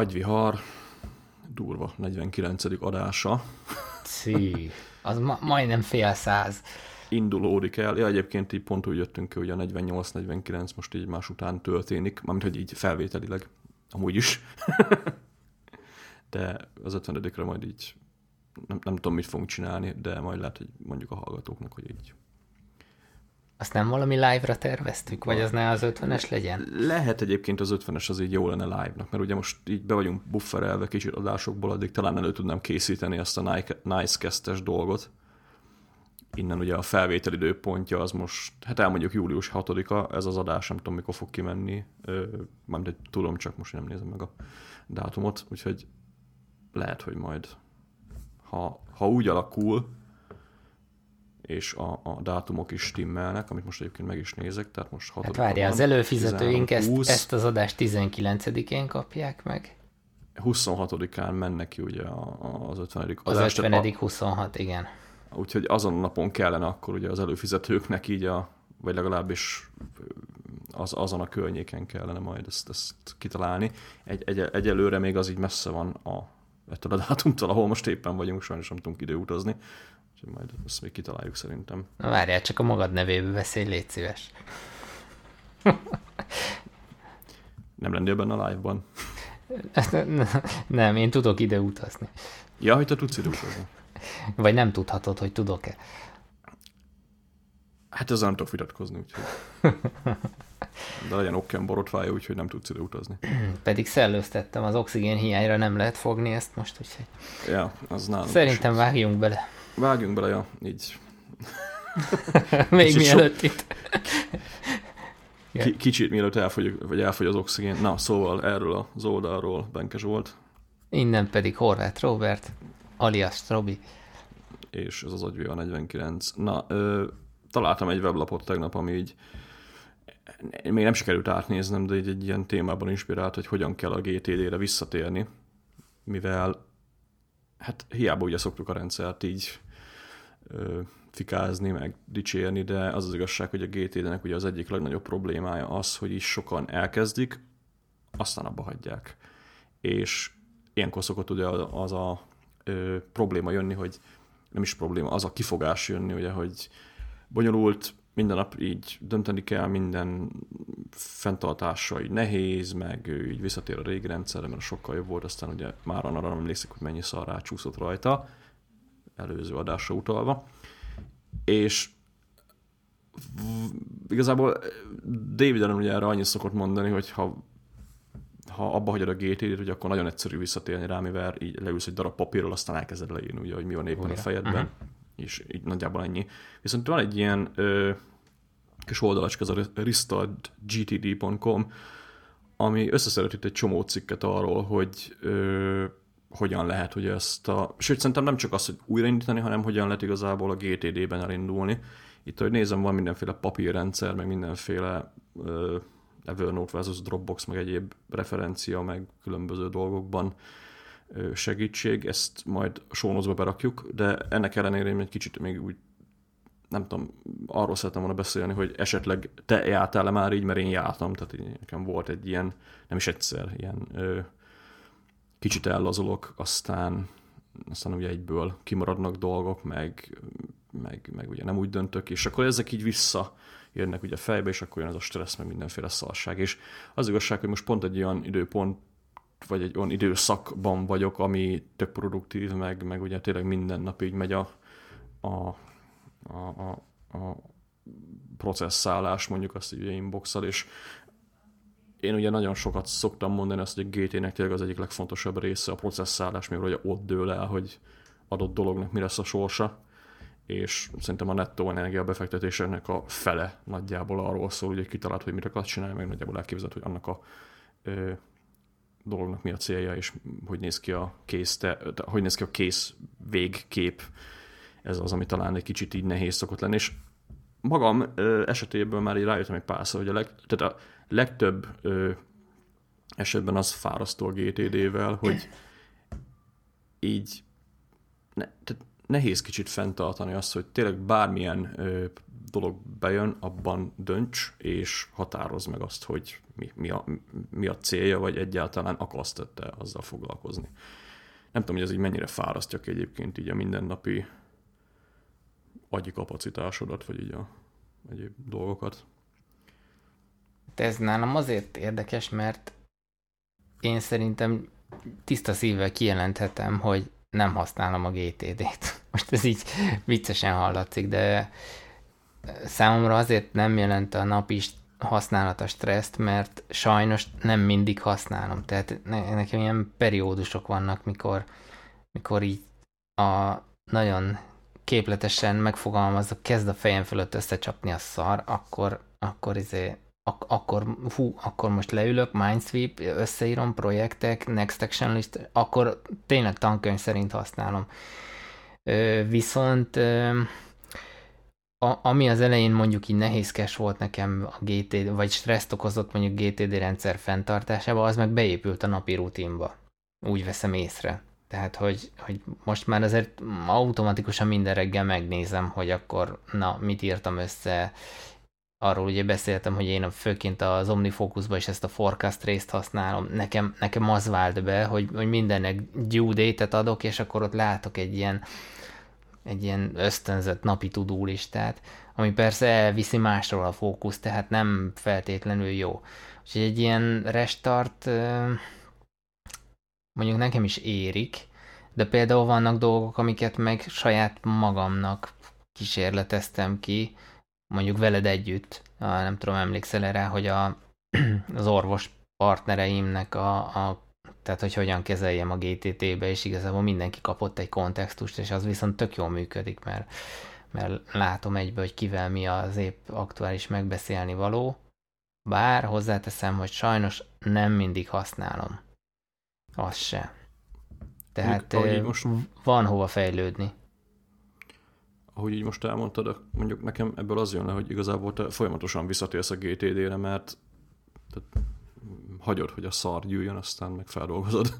agyvihar, durva 49. adása. Szí, az ma- majdnem fél száz. Indulódik el. Ja, egyébként így pont úgy jöttünk ki, hogy a 48-49 most így más után történik, mármint hogy így felvételileg, amúgy is. de az 50 majd így nem, nem tudom, mit fogunk csinálni, de majd lehet, hogy mondjuk a hallgatóknak, hogy így Azt nem valami live-ra terveztük, vagy az ne az 50-es legyen? Lehet egyébként az 50-es az így jó lenne live-nak, mert ugye most így be vagyunk bufferelve kicsit adásokból, addig talán elő tudnám készíteni ezt a Nicecast-es dolgot. Innen ugye a felvétel időpontja az most, hát elmondjuk július 6-a, ez az adás, nem tudom mikor fog kimenni, mármint tudom, csak most nem nézem meg a dátumot, úgyhogy lehet, hogy majd ha, ha úgy alakul, és a, a dátumok is stimmelnek, amit most egyébként meg is nézek, tehát most 6 Hát várjál, az előfizetőink ezt, ezt az adást 19-én kapják meg. 26-án mennek ki ugye az 50. Az adás, 50. A, 26, igen. Úgyhogy azon a napon kellene akkor ugye az előfizetőknek így a, vagy legalábbis az, azon a környéken kellene majd ezt, ezt kitalálni. Egy, egy, egyelőre még az így messze van a, ettől a dátumtól, ahol most éppen vagyunk, sajnos nem tudunk időutazni. Úgyhogy majd ezt még kitaláljuk szerintem. Na várjál, csak a magad nevéből beszélj, légy szíves. Nem lennél benne a live-ban? nem, én tudok ide utazni. Ja, hogy te tudsz ide utazni. Vagy nem tudhatod, hogy tudok-e. Hát ezzel nem tudok vitatkozni, úgyhogy... De legyen okken borotvája, úgyhogy nem tudsz ide utazni. Pedig szellőztettem, az oxigén hiányra nem lehet fogni ezt most, úgyhogy... Ja, az nálunk Szerintem vágjunk bele. Vágjunk bele, ja, így. Még Kicsit mielőtt so... itt. K- kicsit mielőtt elfogy, vagy elfogy az oxigén. Na, szóval erről az oldalról Benkes volt. Innen pedig Horváth Robert, alias Robi. És ez az agyvéva 49. Na, ö, találtam egy weblapot tegnap, ami így még nem sikerült átnéznem, de egy, egy ilyen témában inspirált, hogy hogyan kell a GTD-re visszatérni, mivel hát hiába ugye szoktuk a rendszert így fikázni, meg dicsérni, de az az igazság, hogy a GTD-nek ugye az egyik legnagyobb problémája az, hogy is sokan elkezdik, aztán abba hagyják. És ilyenkor szokott ugye az a ö, probléma jönni, hogy nem is probléma, az a kifogás jönni, ugye, hogy bonyolult, minden nap így dönteni kell, minden fenntartása így nehéz, meg így visszatér a régi rendszerre, mert sokkal jobb volt, aztán ugye már arra nem emlékszik, hogy mennyi szar rácsúszott rajta, előző adásra utalva. És igazából David Allen ugye erre annyit szokott mondani, hogy ha, ha abba hagyod a GTD-t, hogy akkor nagyon egyszerű visszatérni rá, mivel így leülsz egy darab papírról, aztán elkezded leírni, ugye, hogy mi van éppen a fejedben. Uh-huh és így nagyjából ennyi. Viszont van egy ilyen ö, kis oldalacska, ez a restartgtd.com, ami összeszedett itt egy csomó cikket arról, hogy ö, hogyan lehet hogy ezt a... Sőt, szerintem nem csak az, hogy újraindítani, hanem hogyan lehet igazából a GTD-ben elindulni. Itt, hogy nézem, van mindenféle papírrendszer, meg mindenféle ö, Evernote versus Dropbox, meg egyéb referencia, meg különböző dolgokban segítség, ezt majd sónozba berakjuk, de ennek ellenére én egy kicsit még úgy nem tudom, arról szeretem volna beszélni, hogy esetleg te jártál-e már így, mert én jártam, tehát így nekem volt egy ilyen, nem is egyszer, ilyen ö, kicsit ellazulok, aztán, aztán ugye egyből kimaradnak dolgok, meg, meg, meg ugye nem úgy döntök, és akkor ezek így vissza jönnek ugye fejbe, és akkor jön ez a stressz, meg mindenféle szarság. És az igazság, hogy most pont egy olyan időpont vagy egy olyan időszakban vagyok, ami tök produktív, meg, meg ugye tényleg minden nap így megy a, a, a, a, a processzálás, mondjuk azt ugye inboxal, és én ugye nagyon sokat szoktam mondani azt, hogy a GT-nek tényleg az egyik legfontosabb része a processzálás, mivel ugye ott dől el, hogy adott dolognak mi lesz a sorsa, és szerintem a nettó energia befektetésének a fele nagyjából arról szól, hogy kitalált, hogy mit akar csinálni, meg nagyjából elképzelt, hogy annak a ö, dolognak mi a célja, és hogy néz ki a kész, te, hogy néz ki a kész végkép. Ez az, ami talán egy kicsit így nehéz szokott lenni, és magam ö, esetében már így rájöttem egy párszor, hogy a, leg, tehát a legtöbb ö, esetben az fárasztó a GTD-vel, hogy így ne, tehát nehéz kicsit fenntartani azt, hogy tényleg bármilyen ö, dolog bejön, abban dönts, és határoz meg azt, hogy mi, mi, a, mi a célja, vagy egyáltalán akarsz te azzal foglalkozni. Nem tudom, hogy ez így mennyire fárasztja ki egyébként így a mindennapi agyi kapacitásodat, vagy így a egyéb dolgokat. De ez nálam azért érdekes, mert én szerintem tiszta szívvel kijelenthetem, hogy nem használom a GTD-t. Most ez így viccesen hallatszik, de számomra azért nem jelent a napi használata stresszt, mert sajnos nem mindig használom. Tehát nekem ilyen periódusok vannak, mikor, mikor így a nagyon képletesen megfogalmazok, kezd a fejem fölött összecsapni a szar, akkor, akkor izé, ak- akkor, hú, akkor most leülök, Mindsweep, összeírom projektek, Next Action List, akkor tényleg tankönyv szerint használom. Ö, viszont ö, a, ami az elején mondjuk így nehézkes volt nekem a GTD, vagy stresszt okozott mondjuk GTD rendszer fenntartásába, az meg beépült a napi rutinba. Úgy veszem észre. Tehát, hogy, hogy most már azért automatikusan minden reggel megnézem, hogy akkor na, mit írtam össze. Arról ugye beszéltem, hogy én főként az OmniFocusban is ezt a forecast részt használom. Nekem, nekem az vált be, hogy, hogy mindennek due date-et adok, és akkor ott látok egy ilyen, egy ilyen ösztönzött napi tudólistát, ami persze elviszi másról a fókusz, tehát nem feltétlenül jó. Úgyhogy egy ilyen restart mondjuk nekem is érik, de például vannak dolgok, amiket meg saját magamnak kísérleteztem ki, mondjuk veled együtt, nem tudom, emlékszel erre, hogy a, az orvos partnereimnek a, a tehát hogy hogyan kezeljem a GTT-be, és igazából mindenki kapott egy kontextust, és az viszont tök jól működik, mert, mert látom egybe, hogy kivel mi az épp aktuális megbeszélni való, bár hozzáteszem, hogy sajnos nem mindig használom. Az se. Tehát mondjuk, most... van hova fejlődni. Ahogy így most elmondtad, mondjuk nekem ebből az jön le, hogy igazából te folyamatosan visszatérsz a GTD-re, mert tehát hagyod, hogy a szar gyűjjön, aztán meg feldolgozod.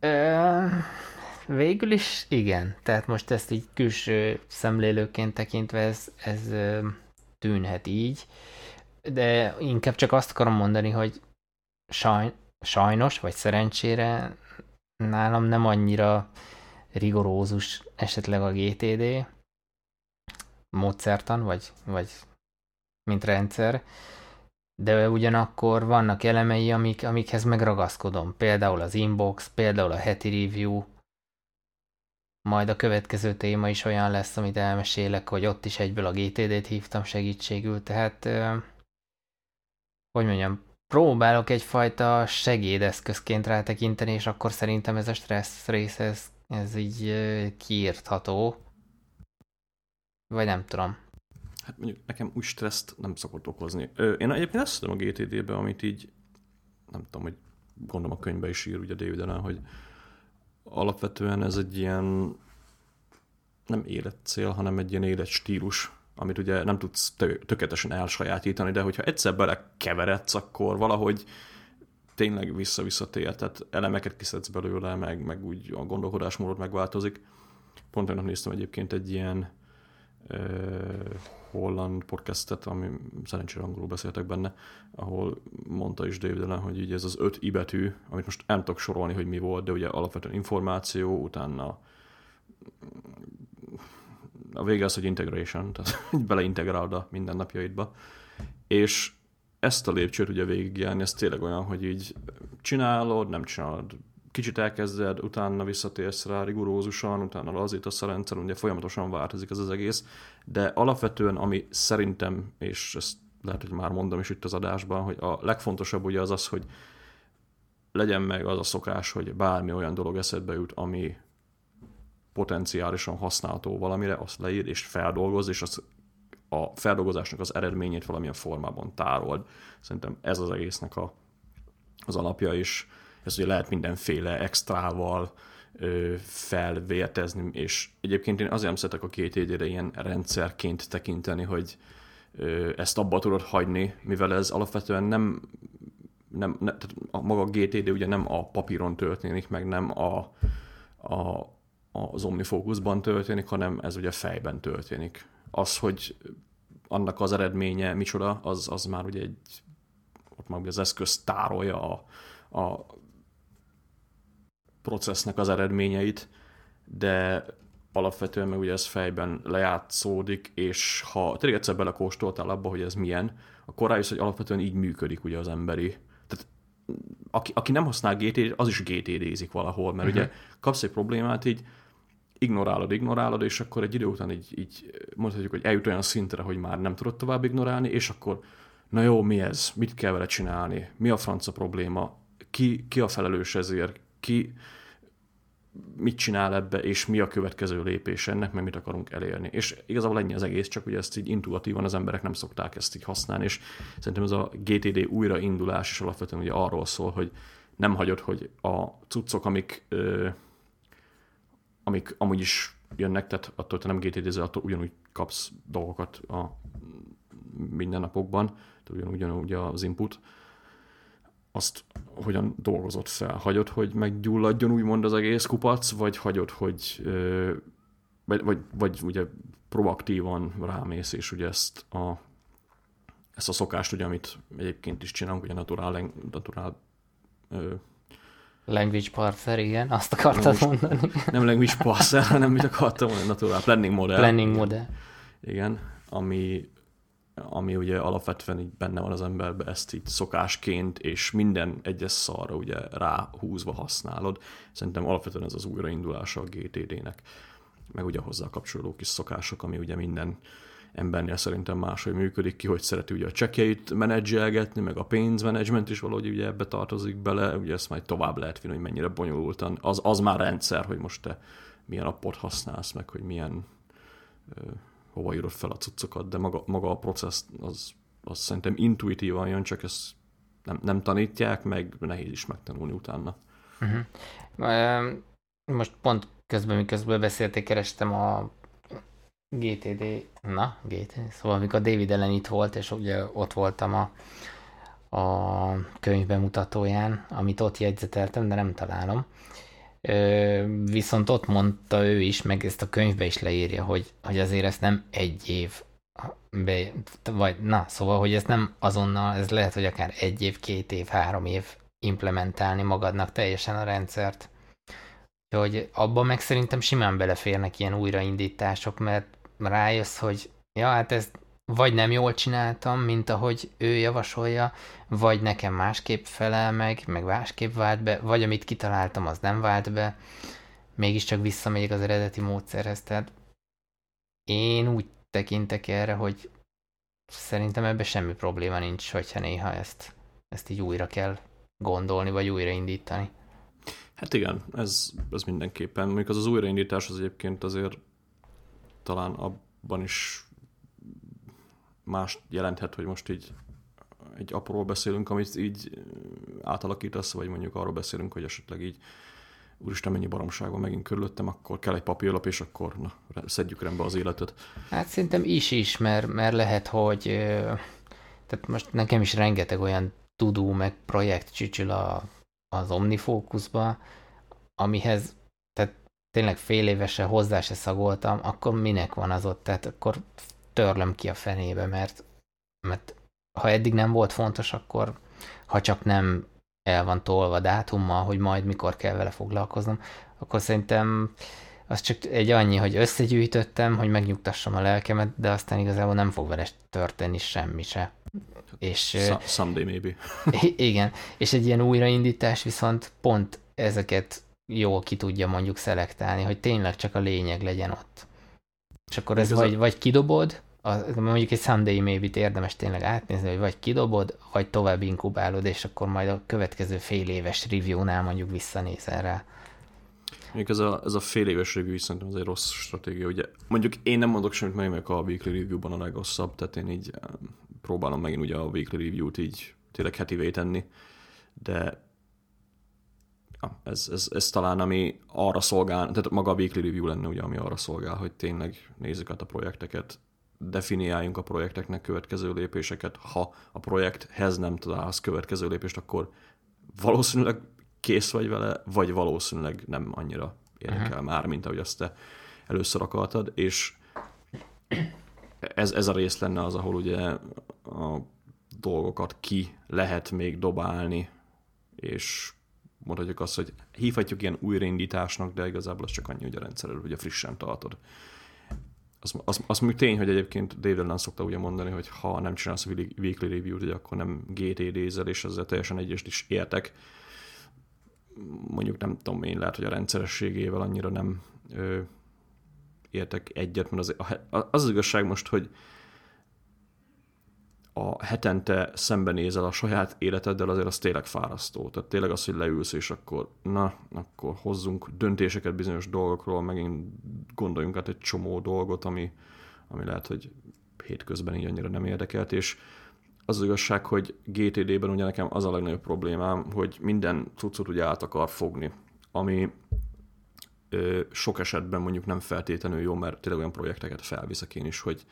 Végül is igen. Tehát most ezt így külső szemlélőként tekintve ez, ez tűnhet így, de inkább csak azt akarom mondani, hogy saj, sajnos, vagy szerencsére nálam nem annyira rigorózus esetleg a GTD módszertan, vagy, vagy mint rendszer, de ugyanakkor vannak elemei, amik, amikhez megragaszkodom. Például az inbox, például a heti review, majd a következő téma is olyan lesz, amit elmesélek, hogy ott is egyből a GTD-t hívtam segítségül, tehát hogy mondjam, próbálok egyfajta segédeszközként rátekinteni, és akkor szerintem ez a stressz rész, ez, ez így kiírtható. Vagy nem tudom hát mondjuk nekem úgy stresszt nem szokott okozni. Én egyébként azt tudom a GTD-be, amit így, nem tudom, hogy gondolom a könyvbe is ír ugye David Allen, hogy alapvetően ez egy ilyen nem életcél, hanem egy ilyen életstílus, amit ugye nem tudsz tökéletesen elsajátítani, de hogyha egyszer belekeveredsz, akkor valahogy tényleg vissza-visszatér, tehát elemeket kiszedsz belőle, meg, meg úgy a gondolkodásmódot megváltozik. Pont olyan néztem egyébként egy ilyen holland podcastet, ami szerencsére angolul beszéltek benne, ahol mondta is David Allen, hogy így ez az öt i betű, amit most nem tudok sorolni, hogy mi volt, de ugye alapvetően információ, utána a vége az, hogy integration, tehát beleintegrálod a mindennapjaidba, és ezt a lépcsőt ugye végigjárni, ez tényleg olyan, hogy így csinálod, nem csinálod kicsit elkezded, utána visszatérsz rá rigorózusan, utána lazítasz a rendszer, ugye folyamatosan változik ez az egész, de alapvetően, ami szerintem, és ezt lehet, hogy már mondom is itt az adásban, hogy a legfontosabb ugye az az, hogy legyen meg az a szokás, hogy bármi olyan dolog eszedbe jut, ami potenciálisan használható valamire, azt leír és feldolgoz, és az a feldolgozásnak az eredményét valamilyen formában tárold. Szerintem ez az egésznek a, az alapja, is ez ugye lehet mindenféle extrával ö, felvértezni, és egyébként én azért nem szeretek a két égyére ilyen rendszerként tekinteni, hogy ö, ezt abba tudod hagyni, mivel ez alapvetően nem, nem, nem tehát a maga GTD ugye nem a papíron történik, meg nem a, a az OmniFocusban történik, hanem ez ugye fejben történik. Az, hogy annak az eredménye micsoda, az, az már ugye egy, ott már ugye az eszköz tárolja a, a processznek az eredményeit, de alapvetően meg ugye ez fejben lejátszódik, és ha tényleg egyszer belekóstoltál abba, hogy ez milyen, akkor rájössz, hogy alapvetően így működik ugye az emberi. Tehát aki, aki nem használ GTD, az is GTD-zik valahol, mert uh-huh. ugye kapsz egy problémát, így ignorálod, ignorálod, és akkor egy idő után így, így mondhatjuk, hogy eljut olyan szintre, hogy már nem tudod tovább ignorálni, és akkor na jó, mi ez? Mit kell vele csinálni? Mi a franca probléma? Ki, ki a felelős ezért? Ki, mit csinál ebbe, és mi a következő lépés ennek, meg mit akarunk elérni. És igazából ennyi az egész, csak ugye ezt így intuitívan az emberek nem szokták ezt így használni, és szerintem ez a GTD újraindulás is alapvetően ugye arról szól, hogy nem hagyod, hogy a cuccok, amik, ö, amik amúgy is jönnek, tehát attól te nem GTD-zel, attól ugyanúgy kapsz dolgokat a mindennapokban, tehát ugyanúgy, ugyanúgy az input, azt hogyan dolgozott fel? Hagyod, hogy meggyulladjon úgymond az egész kupac, vagy hagyod, hogy vagy, vagy, vagy ugye proaktívan rámész, és ugye ezt a, ezt a szokást, ugye, amit egyébként is csinálunk, ugye naturál, naturál ö, Language parser, igen, azt akartad language, mondani. Nem language parser, hanem mit akartam mondani, natural planning model. Planning model. Igen, ami ami ugye alapvetően így benne van az emberbe, ezt így szokásként, és minden egyes szarra ugye ráhúzva használod. Szerintem alapvetően ez az újraindulása a GTD-nek, meg ugye hozzá kapcsolódó kis szokások, ami ugye minden embernél szerintem máshogy működik ki, hogy szereti ugye a csekjeit menedzselgetni, meg a pénzmenedzsment is valahogy ugye ebbe tartozik bele, ugye ezt majd tovább lehet vinni, hogy mennyire bonyolultan. Az, az már rendszer, hogy most te milyen appot használsz, meg hogy milyen hova írod fel a cuccokat, de maga, maga a processz az, az szerintem intuitívan jön, csak ezt nem, nem tanítják, meg nehéz is megtanulni utána. Uh-huh. Most pont közben, miközben beszélték, kerestem a GTD, na, GTD, szóval amikor David ellen itt volt, és ugye ott voltam a, a könyv bemutatóján, amit ott jegyzeteltem, de nem találom. Viszont ott mondta ő is, meg ezt a könyvbe is leírja, hogy, hogy azért ezt nem egy év be, vagy na, szóval, hogy ez nem azonnal, ez lehet, hogy akár egy év, két év, három év implementálni magadnak teljesen a rendszert. Hogy abban meg szerintem simán beleférnek ilyen újraindítások, mert rájössz, hogy ja, hát ez vagy nem jól csináltam, mint ahogy ő javasolja, vagy nekem másképp felel meg, meg másképp vált be, vagy amit kitaláltam, az nem vált be, mégiscsak visszamegyek az eredeti módszerhez. Tehát én úgy tekintek erre, hogy szerintem ebben semmi probléma nincs, hogyha néha ezt, ezt így újra kell gondolni, vagy újraindítani. Hát igen, ez, ez mindenképpen. Mondjuk az az újraindítás az egyébként azért talán abban is más jelenthet, hogy most így egy apróról beszélünk, amit így átalakítasz, vagy mondjuk arról beszélünk, hogy esetleg így úristen, mennyi baromság van megint körülöttem, akkor kell egy papírlap, és akkor na, szedjük rendbe az életet. Hát szerintem is is, mert, mert lehet, hogy tehát most nekem is rengeteg olyan tudó meg projekt csücsül a, az Omnifocusba, amihez tényleg fél évesen hozzá se szagoltam, akkor minek van az ott, tehát akkor törlöm ki a fenébe, mert, mert ha eddig nem volt fontos, akkor ha csak nem el van tolva dátummal, hogy majd mikor kell vele foglalkoznom, akkor szerintem az csak egy annyi, hogy összegyűjtöttem, hogy megnyugtassam a lelkemet, de aztán igazából nem fog vele történni semmi se. És, Someday maybe. igen, és egy ilyen újraindítás viszont pont ezeket jól ki tudja mondjuk szelektálni, hogy tényleg csak a lényeg legyen ott. És akkor ez, vagy, a... vagy kidobod, a, mondjuk egy Sunday maybe érdemes tényleg átnézni, hogy vagy kidobod, vagy tovább inkubálod, és akkor majd a következő fél éves review-nál mondjuk visszanézel rá. Mondjuk ez a, ez a fél éves review szerintem az egy rossz stratégia. Ugye, mondjuk én nem mondok semmit, mert a weekly review-ban a legrosszabb, tehát én így próbálom megint ugye a weekly review-t így tényleg hetivé tenni, de ja, ez, ez, ez, talán ami arra szolgál, tehát maga a weekly review lenne ugye, ami arra szolgál, hogy tényleg nézzük át a projekteket, definiáljunk a projekteknek következő lépéseket. Ha a projekthez nem találsz következő lépést, akkor valószínűleg kész vagy vele, vagy valószínűleg nem annyira érdekel uh-huh. már, mint ahogy azt te először akartad, és ez, ez a rész lenne az, ahol ugye a dolgokat ki lehet még dobálni, és mondhatjuk azt, hogy hívhatjuk ilyen újraindításnak, de igazából az csak annyi, hogy a rendszerről ugye frissen tartod. Az, az, az még tény, hogy egyébként David Allen szokta ugye mondani, hogy ha nem csinálsz a weekly review-t, akkor nem GTD-zel, és ezzel teljesen egyest is értek. Mondjuk nem tudom én, lehet, hogy a rendszerességével annyira nem ö, értek egyet, mert az, az az igazság most, hogy a hetente szembenézel a saját életeddel, azért az tényleg fárasztó. Tehát tényleg az, hogy leülsz, és akkor na, akkor hozzunk döntéseket bizonyos dolgokról, megint gondoljunk át egy csomó dolgot, ami, ami lehet, hogy hétközben így annyira nem érdekelt, és az, az igazság, hogy GTD-ben ugye nekem az a legnagyobb problémám, hogy minden cuccot ugye át akar fogni, ami ö, sok esetben mondjuk nem feltétlenül jó, mert tényleg olyan projekteket felviszek én is, hogy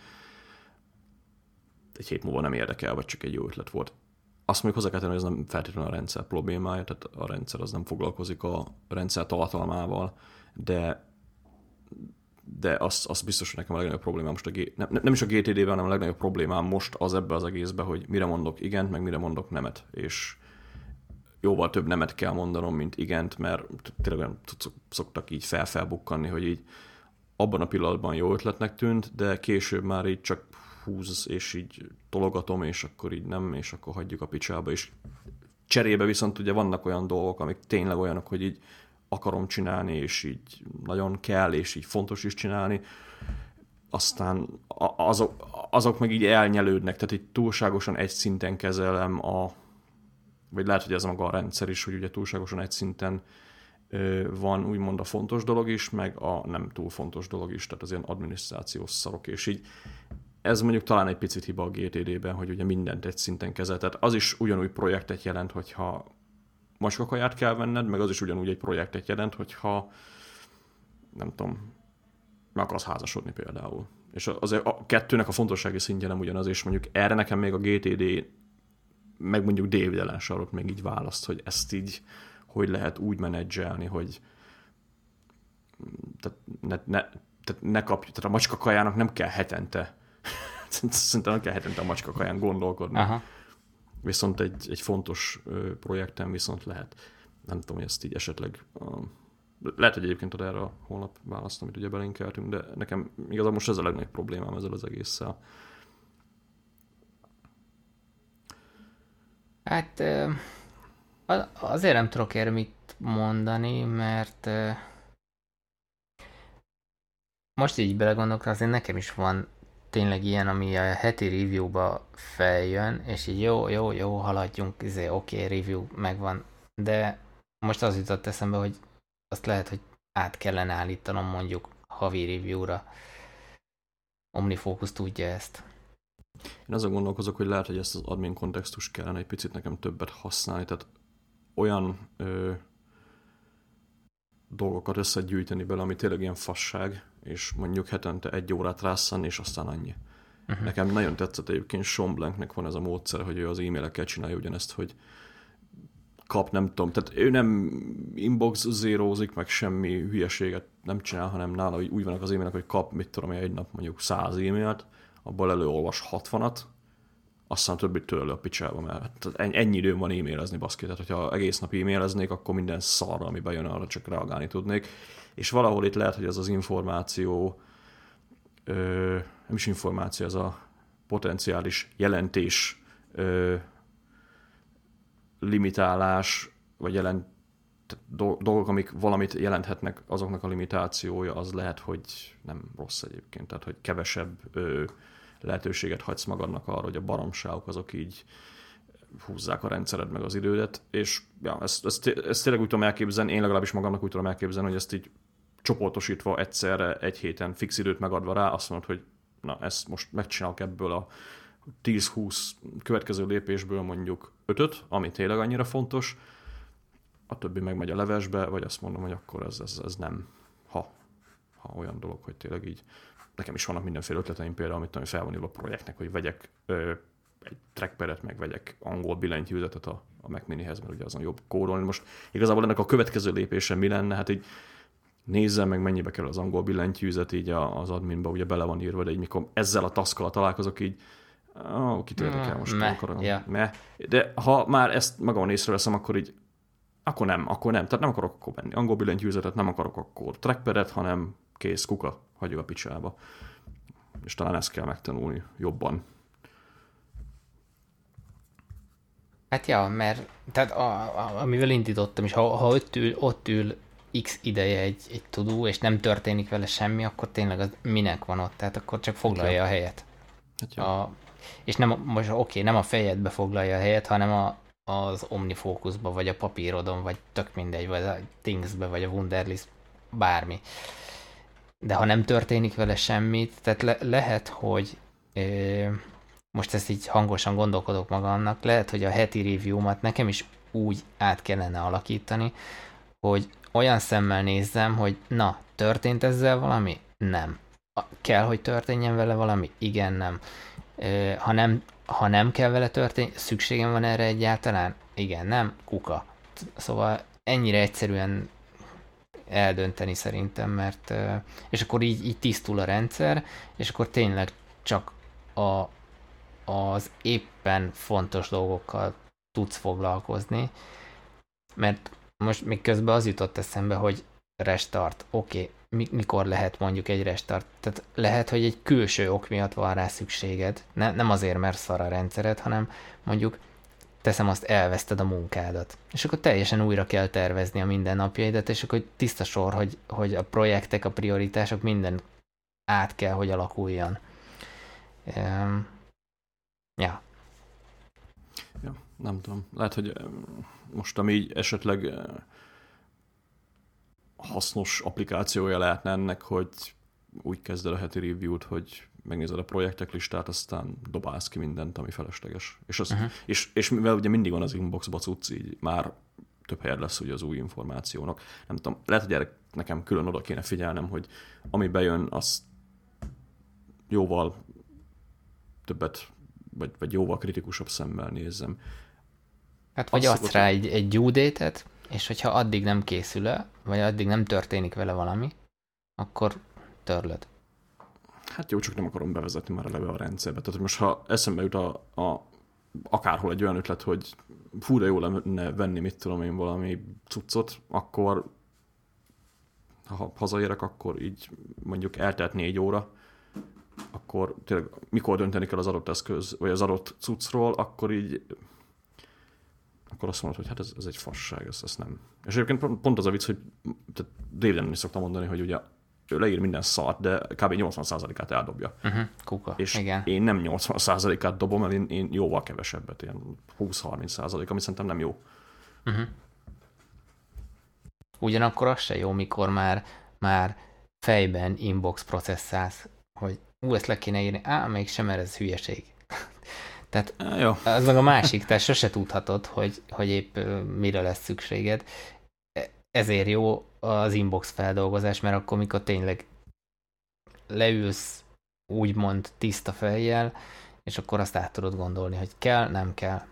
egy hét múlva nem érdekel, vagy csak egy jó ötlet volt. Azt mondjuk hozzá kell tenni, hogy ez nem feltétlenül a rendszer problémája, tehát a rendszer az nem foglalkozik a rendszer tartalmával, de de az, az biztos, hogy nekem a legnagyobb problémám most a G, nem, nem is a GTD-vel, hanem a legnagyobb problémám most az ebbe az egészbe, hogy mire mondok igent, meg mire mondok nemet, és jóval több nemet kell mondanom, mint igent, mert tényleg olyan szoktak így felfelbukkanni, hogy így abban a pillanatban jó ötletnek tűnt, de később már így csak húz, és így tologatom, és akkor így nem, és akkor hagyjuk a picsába, és cserébe viszont ugye vannak olyan dolgok, amik tényleg olyanok, hogy így akarom csinálni, és így nagyon kell, és így fontos is csinálni, aztán azok, azok meg így elnyelődnek, tehát így túlságosan egy szinten kezelem a, vagy lehet, hogy ez maga a rendszer is, hogy ugye túlságosan egy szinten van úgymond a fontos dolog is, meg a nem túl fontos dolog is, tehát az ilyen adminisztrációs szarok, és így ez mondjuk talán egy picit hiba a GTD-ben, hogy ugye mindent egy szinten kezel. Tehát az is ugyanúgy projektet jelent, hogyha macskakaját kell venned, meg az is ugyanúgy egy projektet jelent, hogyha nem tudom, meg akarsz házasodni például. És az a kettőnek a fontossági szintje nem ugyanaz, és mondjuk erre nekem még a GTD, meg mondjuk David Allen sarok még így választ, hogy ezt így hogy lehet úgy menedzselni, hogy tehát ne, ne, tehát ne kapj, tehát a macskakajának nem kell hetente Szerintem nem kell hetente a macska kaján gondolkodni. Aha. Viszont egy, egy fontos projekten viszont lehet. Nem tudom, hogy ezt így esetleg lehet, hogy egyébként ad erre a holnap választ, amit ugye belinkeltünk, de nekem igazából most ez a legnagyobb problémám ezzel az egésszel. Hát azért nem tudok erre mit mondani, mert most így belegondolok, azért nekem is van tényleg ilyen, ami a heti review-ba feljön, és így jó, jó, jó, haladjunk, izé, oké, okay, review megvan, de most az jutott eszembe, hogy azt lehet, hogy át kellene állítanom mondjuk havi review-ra. OmniFocus tudja ezt. Én azon gondolkozok, hogy lehet, hogy ezt az admin kontextus kellene egy picit nekem többet használni, tehát olyan ö, dolgokat összegyűjteni bele, ami tényleg ilyen fasság, és mondjuk hetente egy órát rászani, és aztán annyi. Uh-huh. Nekem nagyon tetszett egyébként Sean Blanknek van ez a módszer, hogy ő az e-mailekkel csinálja ugyanezt, hogy kap, nem tudom, tehát ő nem inbox zérózik, meg semmi hülyeséget nem csinál, hanem nála hogy úgy vannak az e-mailek, hogy kap, mit tudom, egy nap mondjuk 100 e-mailt, abból előolvas 60-at, aztán többit tőle a picsába, mert hát ennyi időm van e-mailezni, baszki, tehát hogyha egész nap e-maileznék, akkor minden szarra, ami bejön, arra csak reagálni tudnék és valahol itt lehet, hogy az az információ, ö, nem is információ, az a potenciális jelentés ö, limitálás, vagy jelent, dolgok, amik valamit jelenthetnek, azoknak a limitációja, az lehet, hogy nem rossz egyébként. Tehát, hogy kevesebb ö, lehetőséget hagysz magadnak arra, hogy a baromságok azok így húzzák a rendszered meg az idődet, és ja, ezt, ezt, ezt tényleg úgy tudom elképzelni, én legalábbis magamnak úgy tudom elképzelni, hogy ezt így csoportosítva egyszerre egy héten fix időt megadva rá, azt mondod, hogy na ezt most megcsinálok ebből a 10-20 következő lépésből mondjuk 5 ami tényleg annyira fontos, a többi megmegy a levesbe, vagy azt mondom, hogy akkor ez, ez, ez nem, ha, ha olyan dolog, hogy tényleg így nekem is vannak mindenféle ötleteim, például, amit fel van a projektnek, hogy vegyek ö, egy trackpadet, meg vegyek angol billentyűzetet a, a Mac Minihez, mert ugye azon jobb kódolni. Most igazából ennek a következő lépése mi lenne? Hát így nézzem meg, mennyibe kell az angol billentyűzet, így az adminba ugye bele van írva, de így mikor ezzel a taszkal találkozok, így ó, kit érdekel most, me, akarom. ja. Me. De ha már ezt magamon észreveszem, akkor így akkor nem, akkor nem. Tehát nem akarok akkor venni angol billentyűzetet, nem akarok akkor trackpadet, hanem kész, kuka, hagyjuk a picsába. És talán ezt kell megtanulni jobban. Hát ja, mert tehát a, a, amivel indítottam is, ha, ha ott ül, ott ül x ideje egy, egy tudó, és nem történik vele semmi, akkor tényleg az minek van ott, tehát akkor csak foglalja hát a helyet. Hát jó. A, és nem, most oké, okay, nem a fejedbe foglalja a helyet, hanem a, az OmniFocusba, vagy a papírodon, vagy tök mindegy, vagy a Thingsbe, vagy a Wunderlist, bármi. De ha nem történik vele semmit, tehát le, lehet, hogy ö, most ezt így hangosan gondolkodok magamnak, lehet, hogy a heti review-mat nekem is úgy át kellene alakítani, hogy olyan szemmel nézzem, hogy na, történt ezzel valami? Nem. Kell, hogy történjen vele valami? Igen, nem. Ha nem, ha nem kell vele történni, szükségem van erre egyáltalán? Igen, nem? Kuka. Szóval ennyire egyszerűen eldönteni szerintem, mert és akkor így, így tisztul a rendszer, és akkor tényleg csak a, az éppen fontos dolgokkal tudsz foglalkozni, mert most még közben az jutott eszembe, hogy restart, oké, okay, mi, mikor lehet mondjuk egy restart? Tehát lehet, hogy egy külső ok miatt van rá szükséged, ne, nem azért, mert szar a rendszered, hanem mondjuk teszem azt, elveszted a munkádat. És akkor teljesen újra kell tervezni a mindennapjaidat, és akkor tiszta sor, hogy, hogy a projektek, a prioritások minden át kell, hogy alakuljon. Um, ja. Ja, nem tudom. Lehet, hogy most ami így esetleg hasznos applikációja lehetne ennek, hogy úgy kezded a heti review-t, hogy megnézed a projektek listát, aztán dobálsz ki mindent, ami felesleges. És, az, uh-huh. és, és mivel ugye mindig van az inboxba cucc, így már több helyed lesz ugye az új információnak. Nem tudom, lehet, hogy erre nekem külön oda kéne figyelnem, hogy ami bejön, az jóval többet, vagy, vagy jóval kritikusabb szemmel nézzem. Hát vagy adsz rá egy, egy due date és hogyha addig nem készül el, vagy addig nem történik vele valami, akkor törlöd. Hát jó, csak nem akarom bevezetni már eleve a rendszerbe. Tehát, most ha eszembe jut a, a akárhol egy olyan ötlet, hogy fú, de jó lenne venni, mit tudom én, valami cuccot, akkor ha hazaérek, akkor így mondjuk eltelt négy óra, akkor tényleg mikor dönteni kell az adott eszköz, vagy az adott cuccról, akkor így akkor azt mondod, hogy hát ez, ez egy fasság, ez, ez nem. És egyébként pont az a vicc, hogy tehát David is szoktam mondani, hogy ugye ő leír minden szart, de kb. 80%-át eldobja. Uh-huh, kuka, és igen. én nem 80%-át dobom, mert én, én jóval kevesebbet, ilyen 20-30%, ami szerintem nem jó. Uh-huh. Ugyanakkor az se jó, mikor már, már fejben inbox processzálsz, hogy ú, ezt le kéne írni, á, még sem, mert ez hülyeség. Tehát Jó. az meg a másik, tehát sose tudhatod, hogy, hogy épp mire lesz szükséged. E, ezért jó az inbox feldolgozás, mert akkor, mikor tényleg leülsz úgymond tiszta fejjel, és akkor azt át tudod gondolni, hogy kell, nem kell.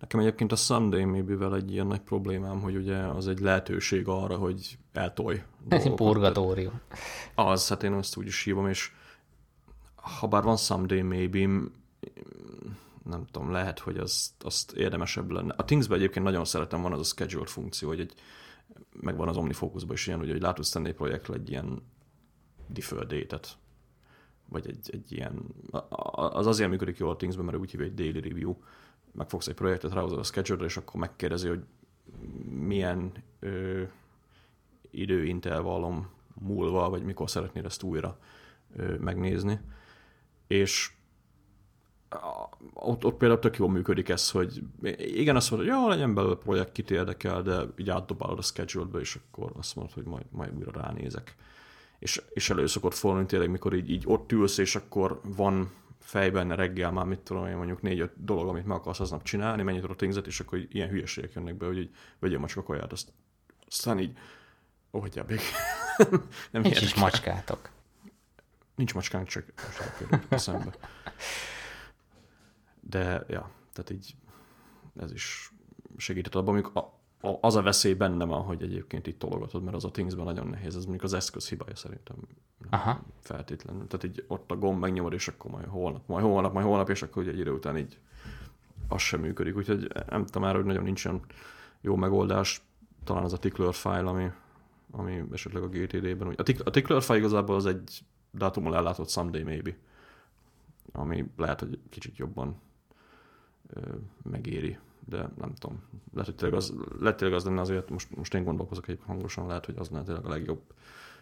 Nekem egyébként a Sunday maybe egy ilyen nagy problémám, hogy ugye az egy lehetőség arra, hogy eltolj. Ez egy purgatórium. Az, hát én azt úgy is hívom, és ha bár van Someday maybe, nem tudom, lehet, hogy az, azt érdemesebb lenne. A Thingsben egyébként nagyon szeretem, van az a schedule funkció, hogy egy, megvan az OmniFocusban is ilyen, hogy látod tenni egy projektre egy ilyen defer date vagy egy, egy ilyen, az azért működik jól a Thingsben, mert úgy hívja egy daily review, megfogsz egy projektet, ráhozod a schedule és akkor megkérdezi, hogy milyen ö, időintervallum múlva, vagy mikor szeretnéd ezt újra ö, megnézni. És ott, ott például tök jól működik ez, hogy igen, azt mondod, hogy jó, legyen belőle projekt, kit érdekel, de így átdobálod a schedule és akkor azt mondod, hogy majd, majd újra ránézek. És, és elő szokott fordulni tényleg, mikor így, így ott ülsz, és akkor van fejben reggel már, mit tudom én, mondjuk négy-öt dolog, amit meg akarsz aznap csinálni, mennyit a tingzet, és akkor ilyen hülyeségek jönnek be, hogy így vegyél macska kaját, azt, aztán így, ó, hogy nem Nincs is macskátok. Nincs macskánk, csak most eszembe. De, ja, tehát így ez is segített abban, amikor az a veszély benne van, hogy egyébként itt tologatod, mert az a Thingsben nagyon nehéz, ez mondjuk az eszköz hibája szerintem Aha. feltétlenül. Tehát így ott a gomb megnyomod, és akkor majd holnap, majd holnap, majd holnap, és akkor egy idő után így az sem működik. Úgyhogy nem tudom már, hogy nagyon nincsen jó megoldás. Talán az a tickler file, ami, ami esetleg a GTD-ben. A, tick, a tickler file igazából az egy dátummal ellátott someday maybe, ami lehet, hogy kicsit jobban megéri de nem tudom. Lehet, hogy tényleg az, lehet, tényleg az lenne azért, most, most én gondolkozok egy hangosan, lehet, hogy az lenne tényleg a legjobb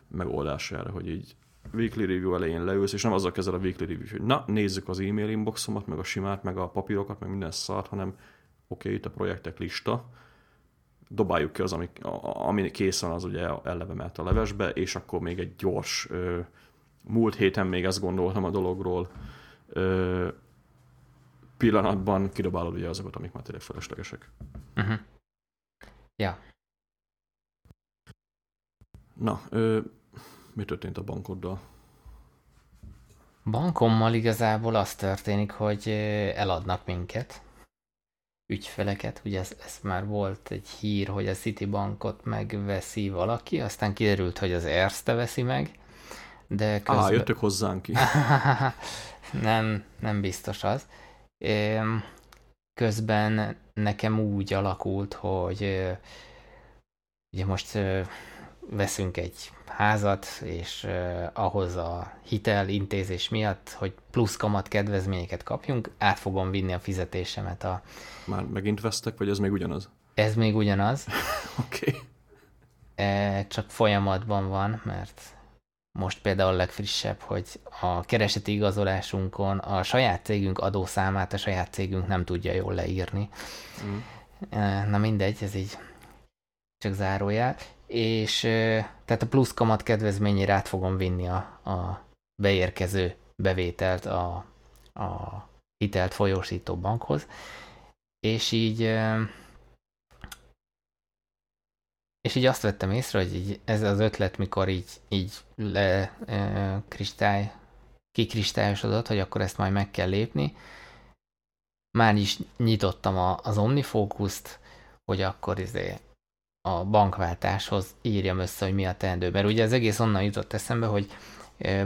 megoldás erre, hogy így weekly review elején leülsz, és nem azzal kezded a weekly review, hogy na, nézzük az e-mail inboxomat, meg a simát, meg a papírokat, meg minden szart, hanem oké, okay, itt a projektek lista, dobáljuk ki az, ami, ami készen az ugye eleve mehet a levesbe, és akkor még egy gyors, ö, múlt héten még ezt gondoltam a dologról, ö, pillanatban kidobálod ugye azokat, amik már tényleg feleslegesek. Uh-huh. Ja. Na, ö, mi történt a bankoddal? Bankommal igazából az történik, hogy eladnak minket, ügyfeleket. Ugye ez, ez már volt egy hír, hogy a Citibankot megveszi valaki, aztán kiderült, hogy az Erste veszi meg. De közben... Á, jöttök hozzánk ki. nem, nem biztos az. Közben nekem úgy alakult, hogy ugye most veszünk egy házat, és ahhoz a hitelintézés miatt, hogy plusz kamat kedvezményeket kapjunk, át fogom vinni a fizetésemet a... Már megint vesztek, vagy ez még ugyanaz? Ez még ugyanaz. Oké. okay. E, csak folyamatban van, mert most például a legfrissebb, hogy a kereseti igazolásunkon a saját cégünk adószámát a saját cégünk nem tudja jól leírni. Mm. Na mindegy, ez így csak zárójel. És tehát a plusz kamat kedvezményére át fogom vinni a, a beérkező bevételt a, a hitelt folyósító bankhoz. És így és így azt vettem észre, hogy így ez az ötlet, mikor így, így le e, kristály, kikristályosodott, hogy akkor ezt majd meg kell lépni, már is nyitottam a, az Omnifocus-t, hogy akkor izé a bankváltáshoz írjam össze, hogy mi a teendő. Mert ugye az egész onnan jutott eszembe, hogy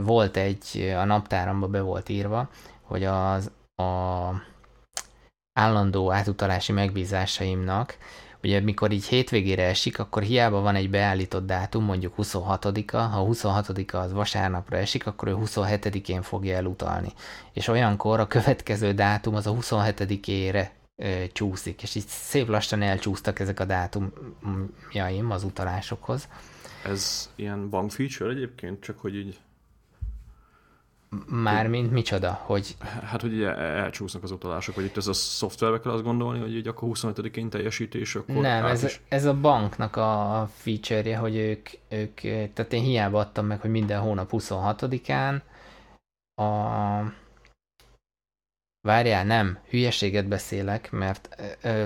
volt egy, a naptáramba be volt írva, hogy az a állandó átutalási megbízásaimnak ugye mikor így hétvégére esik, akkor hiába van egy beállított dátum, mondjuk 26-a, ha 26-a az vasárnapra esik, akkor ő 27-én fogja elutalni. És olyankor a következő dátum az a 27-ére csúszik, és így szép lassan elcsúsztak ezek a dátumjaim az utalásokhoz. Ez ilyen bank feature egyébként, csak hogy így Mármint micsoda? Hogy... Hát, hogy ugye elcsúsznak az utalások, vagy itt ez a szoftverbe kell azt gondolni, hogy így akkor 25-én teljesítés, akkor... Nem, ez, is... ez a banknak a feature-je, hogy ők, ők, tehát én hiába adtam meg, hogy minden hónap 26-án a... Várjál, nem, hülyeséget beszélek, mert ö,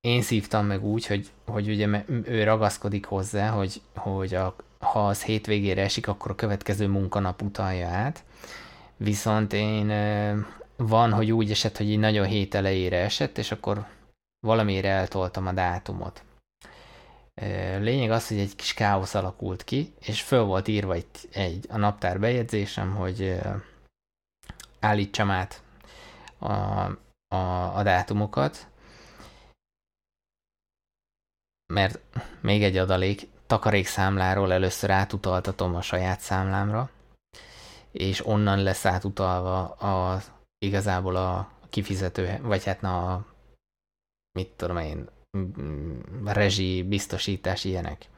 én szívtam meg úgy, hogy, hogy ugye ő ragaszkodik hozzá, hogy, hogy a ha az hétvégére esik, akkor a következő munkanap utalja át. Viszont én van, hogy úgy esett, hogy így nagyon hét elejére esett, és akkor valamire eltoltam a dátumot. Lényeg az, hogy egy kis káosz alakult ki, és föl volt írva egy, egy a naptár bejegyzésem, hogy állítsam át a, a, a dátumokat, mert még egy adalék, takarékszámláról először átutaltatom a saját számlámra, és onnan lesz átutalva a, igazából a kifizető, vagy hát na, a, mit tudom én, rezsi, biztosítás, ilyenek.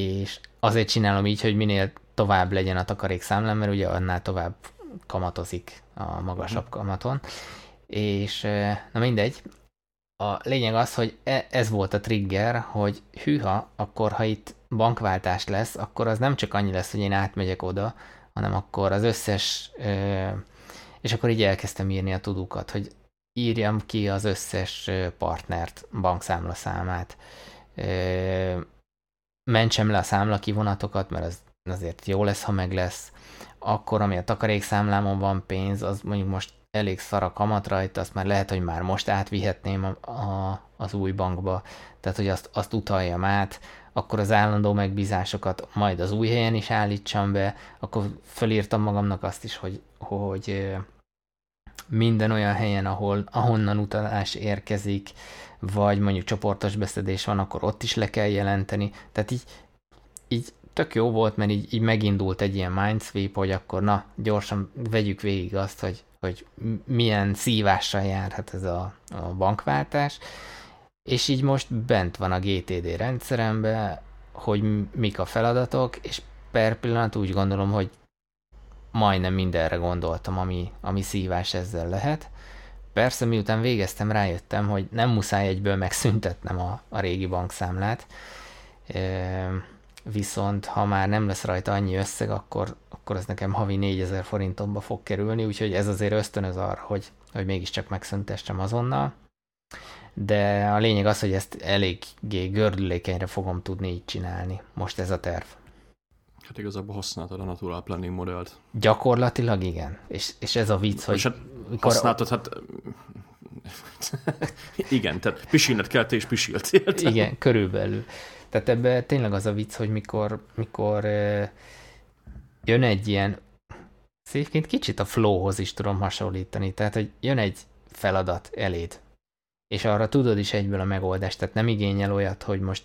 És azért csinálom így, hogy minél tovább legyen a takarékszámlám, mert ugye annál tovább kamatozik a magasabb kamaton. És na mindegy, a lényeg az, hogy e, ez volt a trigger, hogy hűha, akkor ha itt bankváltás lesz, akkor az nem csak annyi lesz, hogy én átmegyek oda, hanem akkor az összes, és akkor így elkezdtem írni a tudukat, hogy írjam ki az összes partnert, bankszámla számát, mentsem le a számla kivonatokat, mert az azért jó lesz, ha meg lesz, akkor ami a takarékszámlámon van pénz, az mondjuk most elég szar a kamat rajta, azt már lehet, hogy már most átvihetném a, a, az új bankba, tehát hogy azt, azt utaljam át, akkor az állandó megbízásokat majd az új helyen is állítsam be, akkor fölírtam magamnak azt is, hogy, hogy minden olyan helyen, ahol, ahonnan utalás érkezik, vagy mondjuk csoportos beszedés van, akkor ott is le kell jelenteni. Tehát így, így tök jó volt, mert így, így megindult egy ilyen mindsweep, hogy akkor na, gyorsan vegyük végig azt, hogy, hogy milyen szívással járhat ez a, a bankváltás, és így most bent van a GTD rendszerembe, hogy mik a feladatok, és per pillanat úgy gondolom, hogy majdnem mindenre gondoltam, ami, ami szívás ezzel lehet. Persze, miután végeztem, rájöttem, hogy nem muszáj egyből megszüntetnem a, a régi bankszámlát, viszont ha már nem lesz rajta annyi összeg, akkor, akkor ez nekem havi 4000 forintomba fog kerülni, úgyhogy ez azért ösztönöz arra, hogy, hogy mégiscsak megszüntessem azonnal. De a lényeg az, hogy ezt eléggé gördülékenyre fogom tudni így csinálni. Most ez a terv. Hát igazából használtad a Natural Planning modellt. Gyakorlatilag igen. És, és ez a vicc, hogy... hát mikor... használtad, hát... igen, tehát pisilned kell, te is pisiltél. Igen, körülbelül. Tehát ebben tényleg az a vicc, hogy mikor, mikor jön egy ilyen, szépként kicsit a flowhoz is tudom hasonlítani, tehát hogy jön egy feladat eléd, és arra tudod is egyből a megoldást, tehát nem igényel olyat, hogy most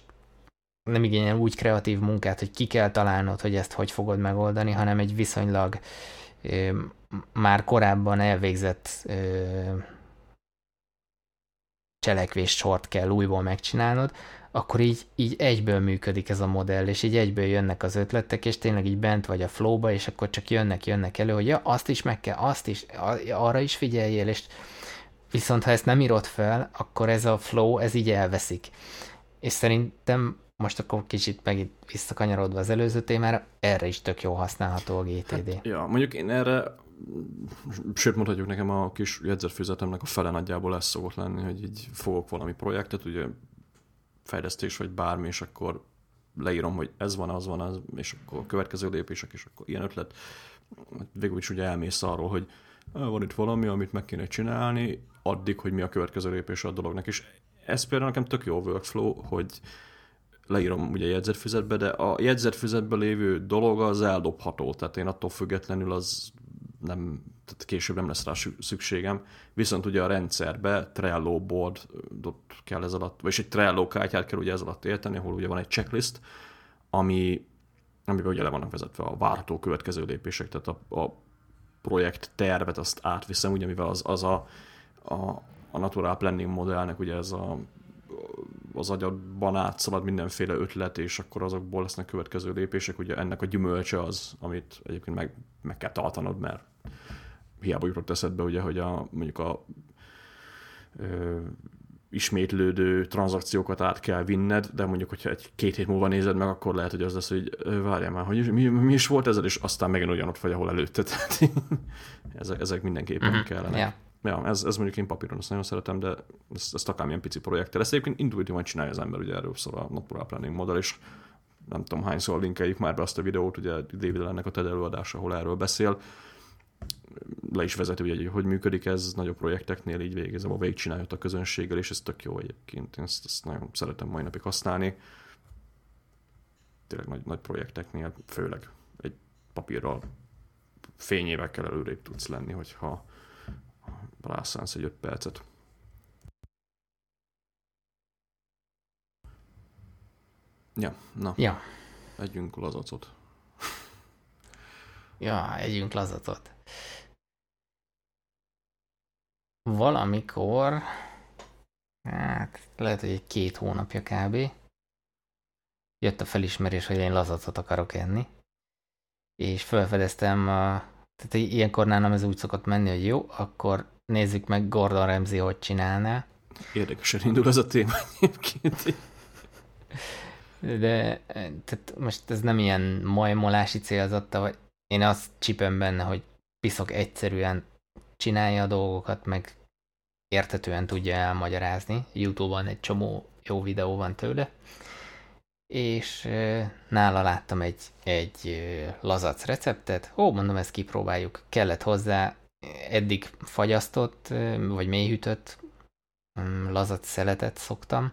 nem igényel úgy kreatív munkát, hogy ki kell találnod, hogy ezt hogy fogod megoldani, hanem egy viszonylag ö, már korábban elvégzett ö, cselekvés sort kell újból megcsinálnod, akkor így, így egyből működik ez a modell, és így egyből jönnek az ötletek, és tényleg így bent vagy a flowba, és akkor csak jönnek, jönnek elő, hogy ja, azt is meg kell, azt is, arra is figyeljél, és viszont ha ezt nem írod fel, akkor ez a flow, ez így elveszik. És szerintem most akkor kicsit megint visszakanyarodva az előző témára, erre is tök jó használható a GTD. Hát, ja, mondjuk én erre, sőt mondhatjuk nekem a kis jegyzetfüzetemnek a fele nagyjából lesz szokott lenni, hogy így fogok valami projektet, ugye fejlesztés vagy bármi, és akkor leírom, hogy ez van, az van, az, és akkor a következő lépések, és akkor ilyen ötlet. Végül is ugye elmész arról, hogy van itt valami, amit meg kéne csinálni, addig, hogy mi a következő lépés a dolognak. És ez például nekem tök jó workflow, hogy leírom ugye jegyzetfüzetbe, de a jegyzetfüzetben lévő dolog az eldobható, tehát én attól függetlenül az nem, tehát később nem lesz rá szükségem. Viszont ugye a rendszerbe Trello board kell ez alatt, vagy egy Trello kártyát kell ugye ez alatt érteni, ahol ugye van egy checklist, ami, amiben ugye le vannak vezetve a várható következő lépések, tehát a, a projekt tervet azt átviszem, ugye mivel az, az a, a, a natural planning modellnek ugye ez a az agyadban átszalad mindenféle ötlet, és akkor azokból lesznek következő lépések. Ugye ennek a gyümölcse az, amit egyébként meg, meg kell tartanod, mert hiába jutott eszedbe, ugye, hogy a, mondjuk a ö, ismétlődő tranzakciókat át kell vinned, de mondjuk, hogyha egy két hét múlva nézed meg, akkor lehet, hogy az lesz, hogy várjál már, hogy mi, mi is volt ezzel, és aztán megint ugyanott vagy, ahol előtte. Tehát ezek, ezek mindenképpen mm-hmm. kellene. Yeah ja, ez, ez mondjuk én papíron azt nagyon szeretem, de ezt, ezt akármilyen pici projekttel. Ezt egyébként intuitívan csinálja az ember, ugye erről szól a Natural Planning modell, és nem tudom hányszor linkeljük már be azt a videót, ugye David ennek a TED előadása, ahol erről beszél. Le is vezeti, ugye, hogy hogy működik ez nagyobb projekteknél, így végezem, a végigcsinálja a közönséggel, és ez tök jó egyébként. Én ezt, ezt nagyon szeretem mai napig használni. Tényleg nagy, nagy projekteknél, főleg egy papírral fényévekkel előrébb tudsz lenni, hogyha rászánsz egy öt percet. Ja, na. Ja. Együnk lazacot. ja, együnk lazacot. Valamikor, hát lehet, hogy egy két hónapja kb. Jött a felismerés, hogy én lazacot akarok enni. És felfedeztem, a, tehát ilyenkor nálam ez úgy szokott menni, hogy jó, akkor nézzük meg Gordon Ramsay, hogy csinálná. Érdekesen indul az a téma egyébként. De tehát most ez nem ilyen majmolási célzatta, vagy én azt csipem benne, hogy piszok egyszerűen csinálja a dolgokat, meg értetően tudja elmagyarázni. Youtube-on egy csomó jó videó van tőle. És nála láttam egy, egy lazac receptet. Ó, mondom, ezt kipróbáljuk. Kellett hozzá eddig fagyasztott, vagy mélyhűtött mm, lazac szeletet szoktam,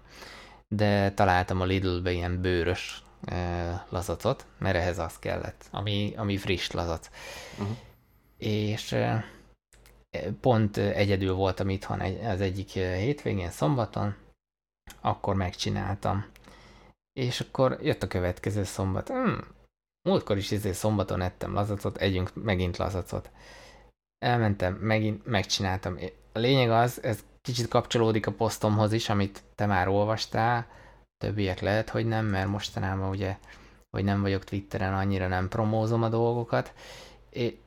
de találtam a Lidl-be ilyen bőrös lazacot, mert ehhez az kellett, ami, ami friss lazac. Uh-huh. És pont egyedül voltam itthon az egyik hétvégén, szombaton, akkor megcsináltam. És akkor jött a következő szombat. Hmm, múltkor is izé szombaton ettem lazacot, együnk megint lazacot. Elmentem, megint megcsináltam. A lényeg az, ez kicsit kapcsolódik a posztomhoz is, amit te már olvastál, többiek lehet, hogy nem, mert mostanában ugye, hogy nem vagyok Twitteren, annyira nem promózom a dolgokat. É,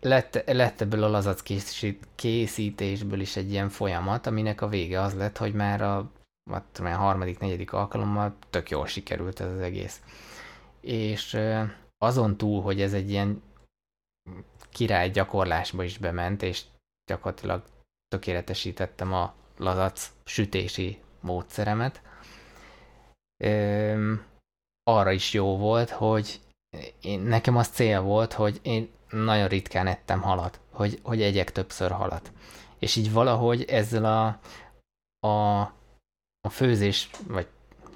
lett, lett ebből a lazac készítésből is egy ilyen folyamat, aminek a vége az lett, hogy már a, a harmadik, negyedik alkalommal tök jól sikerült ez az egész. És azon túl, hogy ez egy ilyen király gyakorlásba is bement, és gyakorlatilag tökéletesítettem a lazac sütési módszeremet, arra is jó volt, hogy én, nekem az cél volt, hogy én nagyon ritkán ettem halat, hogy, hogy egyek többször halat. És így valahogy ezzel a, a, a főzés, vagy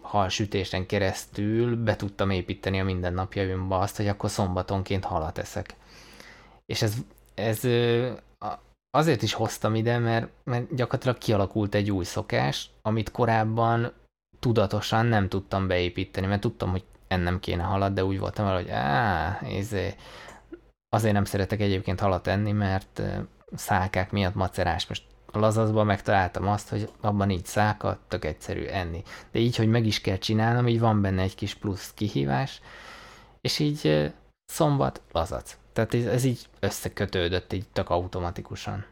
halsütésen keresztül be tudtam építeni a mindennapjaimba azt, hogy akkor szombatonként halat eszek. És ez, ez azért is hoztam ide, mert, mert gyakorlatilag kialakult egy új szokás, amit korábban tudatosan nem tudtam beépíteni, mert tudtam, hogy ennem kéne halat, de úgy voltam vele, hogy á, izé, azért nem szeretek egyébként halat enni, mert szálkák miatt macerás. Most a megtaláltam azt, hogy abban így száka, tök egyszerű enni. De így, hogy meg is kell csinálnom, így van benne egy kis plusz kihívás, és így szombat, lazac. Tehát ez, ez így összekötődött így tök automatikusan.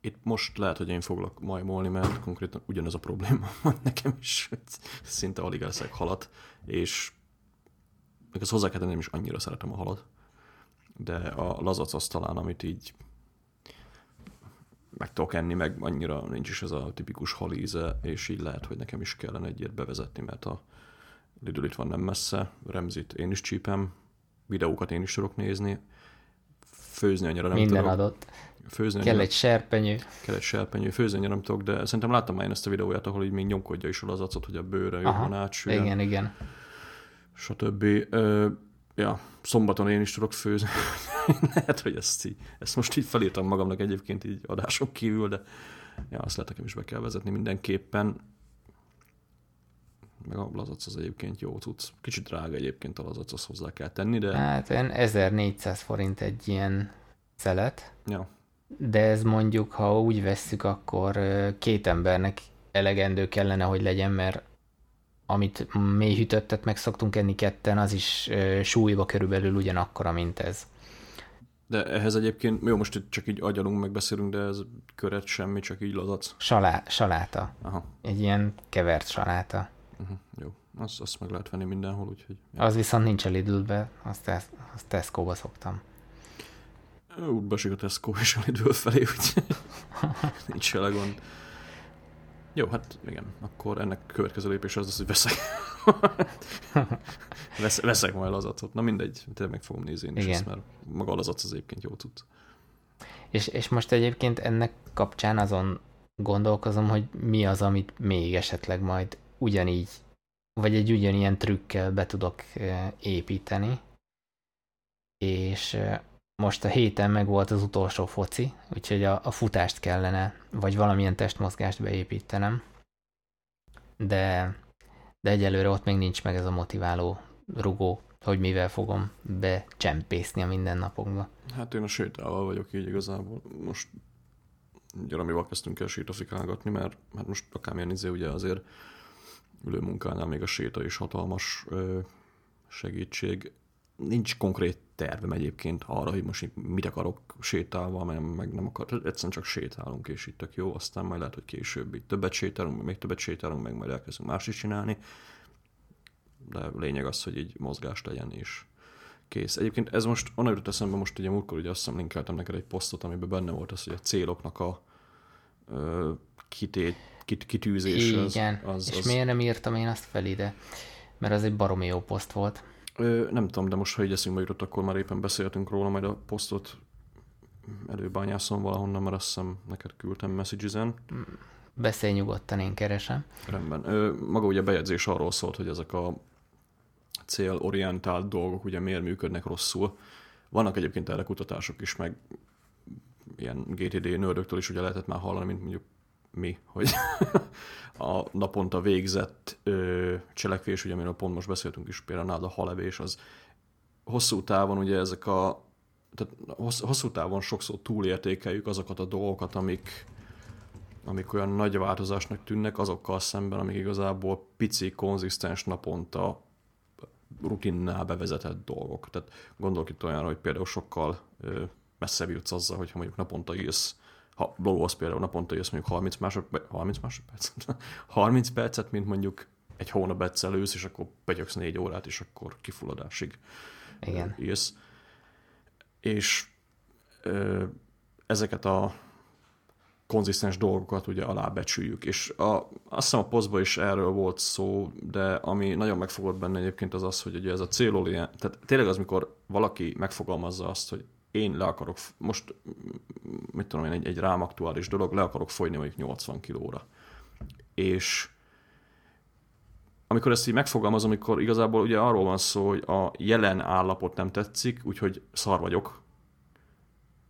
Itt most lehet, hogy én foglak majmolni, mert konkrétan ugyanaz a probléma van nekem is, szinte alig eszek halat, és meg ezt hozzá kell tenni, nem is annyira szeretem a halat, de a lazac az talán, amit így meg tudok enni, meg annyira nincs is ez a tipikus halíze, és így lehet, hogy nekem is kellene egy bevezetni, mert a Lidl itt van nem messze, Remzit én is csípem, videókat én is tudok nézni, főzni annyira nem Minden tudok. adott. Főzni kell egy serpenyő. Kell egy serpenyő, főzni annyira nem tudok, de szerintem láttam már én ezt a videóját, ahol így még nyomkodja is a lazacot, hogy a bőre Aha, jobban átsüljen. Igen, igen. Stb. Ö, ja, szombaton én is tudok főzni. lehet, hogy ezt, így, ezt most így felírtam magamnak egyébként így adáson kívül, de ja, azt lehet nekem is be kell vezetni mindenképpen. Meg a lazac az egyébként jó cucc. Kicsit drága egyébként a lazac, azt hozzá kell tenni, de... Hát 1400 forint egy ilyen szelet. Ja. De ez mondjuk, ha úgy vesszük, akkor két embernek elegendő kellene, hogy legyen, mert amit mélyhűtöttet meg szoktunk enni ketten, az is súlyba körülbelül ugyanakkora, mint ez. De ehhez egyébként, jó, most itt csak így agyalunk, megbeszélünk, de ez köret semmi, csak így lazac. Salá, saláta. Aha. Egy ilyen kevert saláta. Uh-huh, jó, azt, azt meg lehet venni mindenhol, úgyhogy... Az viszont nincs a Lidl-be, azt, azt Tesco-ba szoktam. Úgy besik a Tesco és a Lidl felé, úgyhogy nincs vele gond. Jó, hát igen, akkor ennek következő lépés az lesz, hogy veszek. Vesz, veszek majd lazacot. Na mindegy, tényleg meg fogom nézni én is ezt, mert maga a lazac az egyébként jó tud. És, és most egyébként ennek kapcsán azon gondolkozom, hogy mi az, amit még esetleg majd ugyanígy, vagy egy ugyanilyen trükkel be tudok építeni. És most a héten meg volt az utolsó foci, úgyhogy a, a futást kellene, vagy valamilyen testmozgást beépítenem. De, de egyelőre ott még nincs meg ez a motiváló rugó, hogy mivel fogom becsempészni a mindennapokba. Hát én a sétával vagyok így igazából. Most gyaramival kezdtünk el sétafikálgatni, mert hát most akármilyen izé ugye azért ülő munkánál még a séta is hatalmas segítség. Nincs konkrét tervem egyébként arra, hogy most mit akarok sétálva, mert meg nem akar, egyszerűen csak sétálunk, és itt tök jó, aztán majd lehet, hogy később itt többet sétálunk, még többet sétálunk, meg majd elkezdünk más is csinálni, de lényeg az, hogy így mozgást legyen, és kész. Egyébként ez most, onnan jutott eszembe most ugye múltkor, ugye azt hiszem linkeltem neked egy posztot, amiben benne volt az, hogy a céloknak a ö, kitét, kit, kitűzés. Igen, az, az, és az... miért nem írtam én azt fel ide? Mert az egy baromi jó poszt volt. Ö, nem tudom, de most, ha így eszünkbe jutott, akkor már éppen beszéltünk róla, majd a posztot előbányászom valahonnan, mert azt hiszem neked küldtem messages-en. Beszélj nyugodtan, én keresem. Rendben. Ö, maga ugye a bejegyzés arról szólt, hogy ezek a célorientált dolgok ugye miért működnek rosszul. Vannak egyébként erre kutatások is, meg ilyen GTD nördöktől is ugye lehetett már hallani, mint mondjuk mi, hogy a naponta végzett ö, cselekvés, ugye amiről pont most beszéltünk is, például a halevés, az hosszú távon ugye ezek a tehát hosszú távon sokszor túlértékeljük azokat a dolgokat, amik, amik olyan nagy változásnak tűnnek, azokkal szemben, amik igazából pici, konzisztens naponta rutinnál bevezetett dolgok. Tehát gondolok itt olyanra, hogy például sokkal messzebb jutsz azzal, hogyha mondjuk naponta írsz, ha blogolsz például naponta írsz mondjuk 30 másodperc, 30 másodperc, 30 percet, mint mondjuk egy hónap egyszer ősz, és akkor begyöksz négy órát, és akkor kifulladásig Igen. írsz. És ö, ezeket a konzisztens dolgokat ugye alábecsüljük. És a, azt hiszem a posztban is erről volt szó, de ami nagyon megfogott benne egyébként az az, hogy ugye ez a célolien, tehát tényleg az, mikor valaki megfogalmazza azt, hogy én le akarok, most mit tudom én, egy, egy rám aktuális dolog, le akarok folyni mondjuk 80 kilóra. És amikor ezt így megfogalmazom, amikor igazából ugye arról van szó, hogy a jelen állapot nem tetszik, úgyhogy szar vagyok.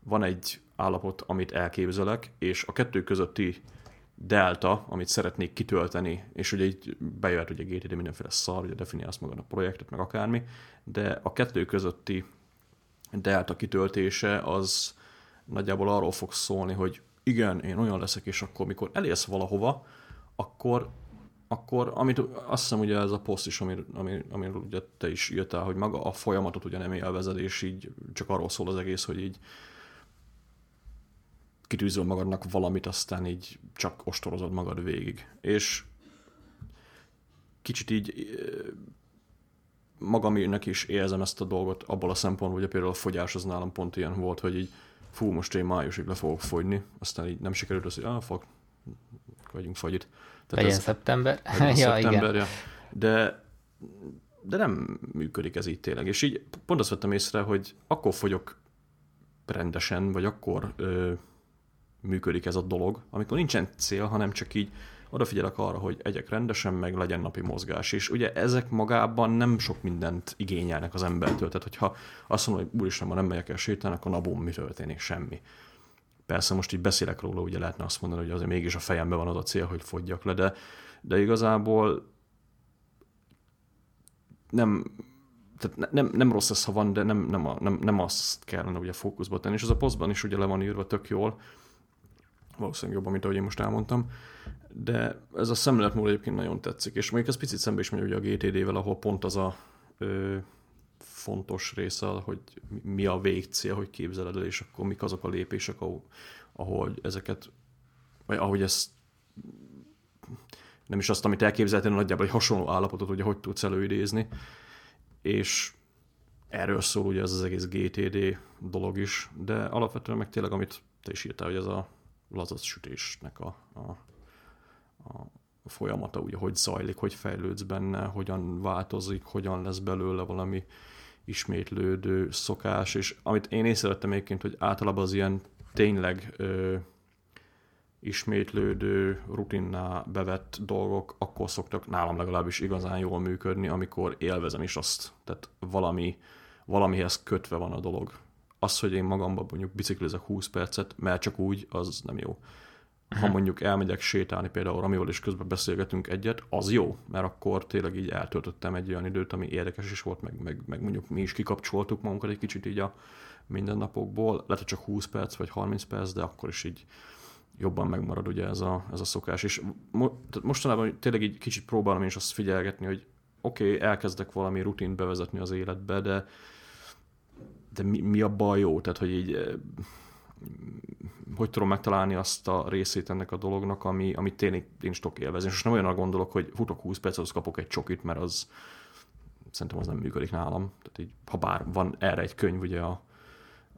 Van egy állapot, amit elképzelek, és a kettő közötti delta, amit szeretnék kitölteni, és ugye így bejöhet ugye GTD mindenféle szar, ugye definiálsz magad a projektet, meg akármi, de a kettő közötti delta kitöltése az nagyjából arról fog szólni, hogy igen, én olyan leszek, és akkor mikor elérsz valahova, akkor akkor amit azt hiszem ugye ez a poszt is, amiről ami, ami ugye te is írtál, hogy maga a folyamatot ugye nem élvezed, és így csak arról szól az egész, hogy így kitűzöl magadnak valamit, aztán így csak ostorozod magad végig. És kicsit így magamének is érzem ezt a dolgot abból a szempontból, hogy például a fogyás az nálam pont ilyen volt, hogy így fú, most én májusig le fogok fogyni, aztán így nem sikerült az, hogy ah, fog, vagyunk fagyit. Tehát legyen ez, szeptember. Legyen ja, szeptember, igen. Ja. De, de nem működik ez így tényleg. És így pont azt vettem észre, hogy akkor fogyok rendesen, vagy akkor ö, működik ez a dolog, amikor nincsen cél, hanem csak így odafigyelek arra, hogy egyek rendesen, meg legyen napi mozgás. És ugye ezek magában nem sok mindent igényelnek az embertől. Tehát, hogyha azt mondom, hogy úristen, ma nem megyek el sétálni, akkor na bum, mi történik? Semmi. Persze most így beszélek róla, ugye lehetne azt mondani, hogy azért mégis a fejemben van az a cél, hogy fogyjak le, de, de igazából nem, tehát nem, nem rossz ez, ha van, de nem, nem, a, nem, nem azt kellene ugye fókuszba tenni, és az a posztban is ugye le van írva tök jól, valószínűleg jobban, mint ahogy én most elmondtam, de ez a szemléletmód egyébként nagyon tetszik, és mondjuk ez picit szembe is megy ugye a GTD-vel, ahol pont az a ö, fontos része, hogy mi a végcél, hogy képzeled el, és akkor mik azok a lépések, ahol, ahol ezeket, vagy ahogy ezt nem is azt, amit elképzeltél, nagyjából egy hasonló állapotot, ugye hogy tudsz előidézni, és erről szól ugye ez az egész GTD dolog is, de alapvetően meg tényleg, amit te is írtál, hogy ez a lazac sütésnek a, a folyamata, ugye hogy zajlik, hogy fejlődsz benne, hogyan változik, hogyan lesz belőle valami ismétlődő szokás, és amit én észrevettem egyébként, hogy általában az ilyen tényleg ö, ismétlődő, rutinná bevett dolgok akkor szoktak nálam legalábbis igazán jól működni, amikor élvezem is azt. Tehát valami, valamihez kötve van a dolog az, hogy én magamban mondjuk biciklizek 20 percet, mert csak úgy, az nem jó. Ha uh-huh. mondjuk elmegyek sétálni például Ramival, és közben beszélgetünk egyet, az jó, mert akkor tényleg így eltöltöttem egy olyan időt, ami érdekes is volt, meg, meg, meg mondjuk mi is kikapcsoltuk magunkat egy kicsit így a mindennapokból. Lehet, hogy csak 20 perc vagy 30 perc, de akkor is így jobban megmarad ugye ez a, ez a szokás. És mo, mostanában tényleg így kicsit próbálom én is azt figyelgetni, hogy oké, okay, elkezdek valami rutint bevezetni az életbe, de de mi, mi a baj jó? Tehát, hogy így hogy tudom megtalálni azt a részét ennek a dolognak, ami, ami tényleg én is tudok élvezni. És nem olyan gondolok, hogy futok 20 percet, az kapok egy csokit, mert az szerintem az nem működik nálam. Tehát így, ha bár van erre egy könyv, ugye a,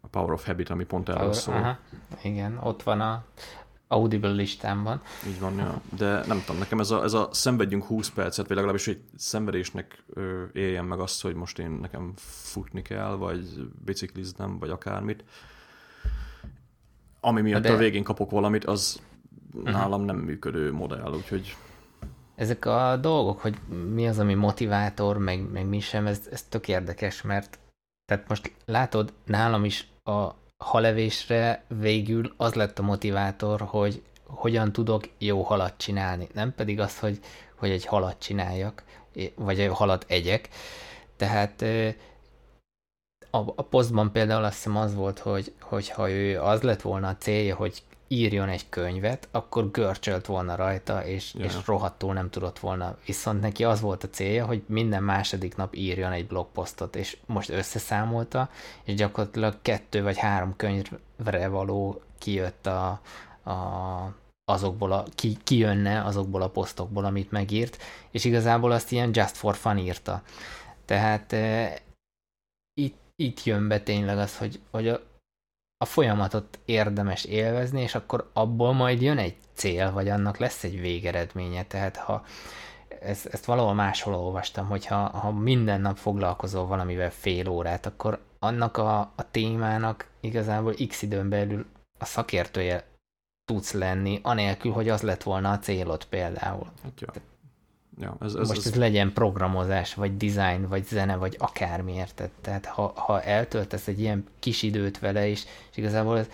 a Power of Habit, ami pont erről szól. Aha, igen, ott van a Audible listámban. Így van, ja. de nem tudom, nekem ez a, ez a szenvedjünk 20 percet, vagy legalábbis egy szenvedésnek ö, éljen meg azt, hogy most én nekem futni kell, vagy bicikliznem, vagy akármit. Ami miatt de... a végén kapok valamit, az uh-huh. nálam nem működő modell, úgyhogy... Ezek a dolgok, hogy mi az, ami motivátor, meg, meg mi sem, ez, ez tök érdekes, mert tehát most látod, nálam is a halevésre végül az lett a motivátor, hogy hogyan tudok jó halat csinálni, nem pedig az, hogy, hogy egy halat csináljak, vagy egy halat egyek. Tehát a, a posztban például azt hiszem az volt, hogy, hogy ha ő az lett volna a célja, hogy írjon egy könyvet, akkor görcsölt volna rajta, és, yeah. és rohadtul nem tudott volna. Viszont neki az volt a célja, hogy minden második nap írjon egy blogposztot, és most összeszámolta, és gyakorlatilag kettő vagy három könyvre való kijött a, a, azokból a, ki, kijönne azokból a posztokból, amit megírt, és igazából azt ilyen just for fun írta. Tehát e, itt, itt jön be tényleg az, hogy, hogy a, a folyamatot érdemes élvezni, és akkor abból majd jön egy cél, vagy annak lesz egy végeredménye. Tehát ha ezt, ezt valahol máshol olvastam, hogy ha, ha minden nap foglalkozol valamivel fél órát, akkor annak a, a témának igazából x időn belül a szakértője tudsz lenni, anélkül, hogy az lett volna a célod például. Hát, ja. Ja, ez, ez, Most ez, ez legyen programozás, vagy design, vagy zene, vagy akármi, érted? Tehát ha, ha eltöltesz egy ilyen kis időt vele is, és igazából ez,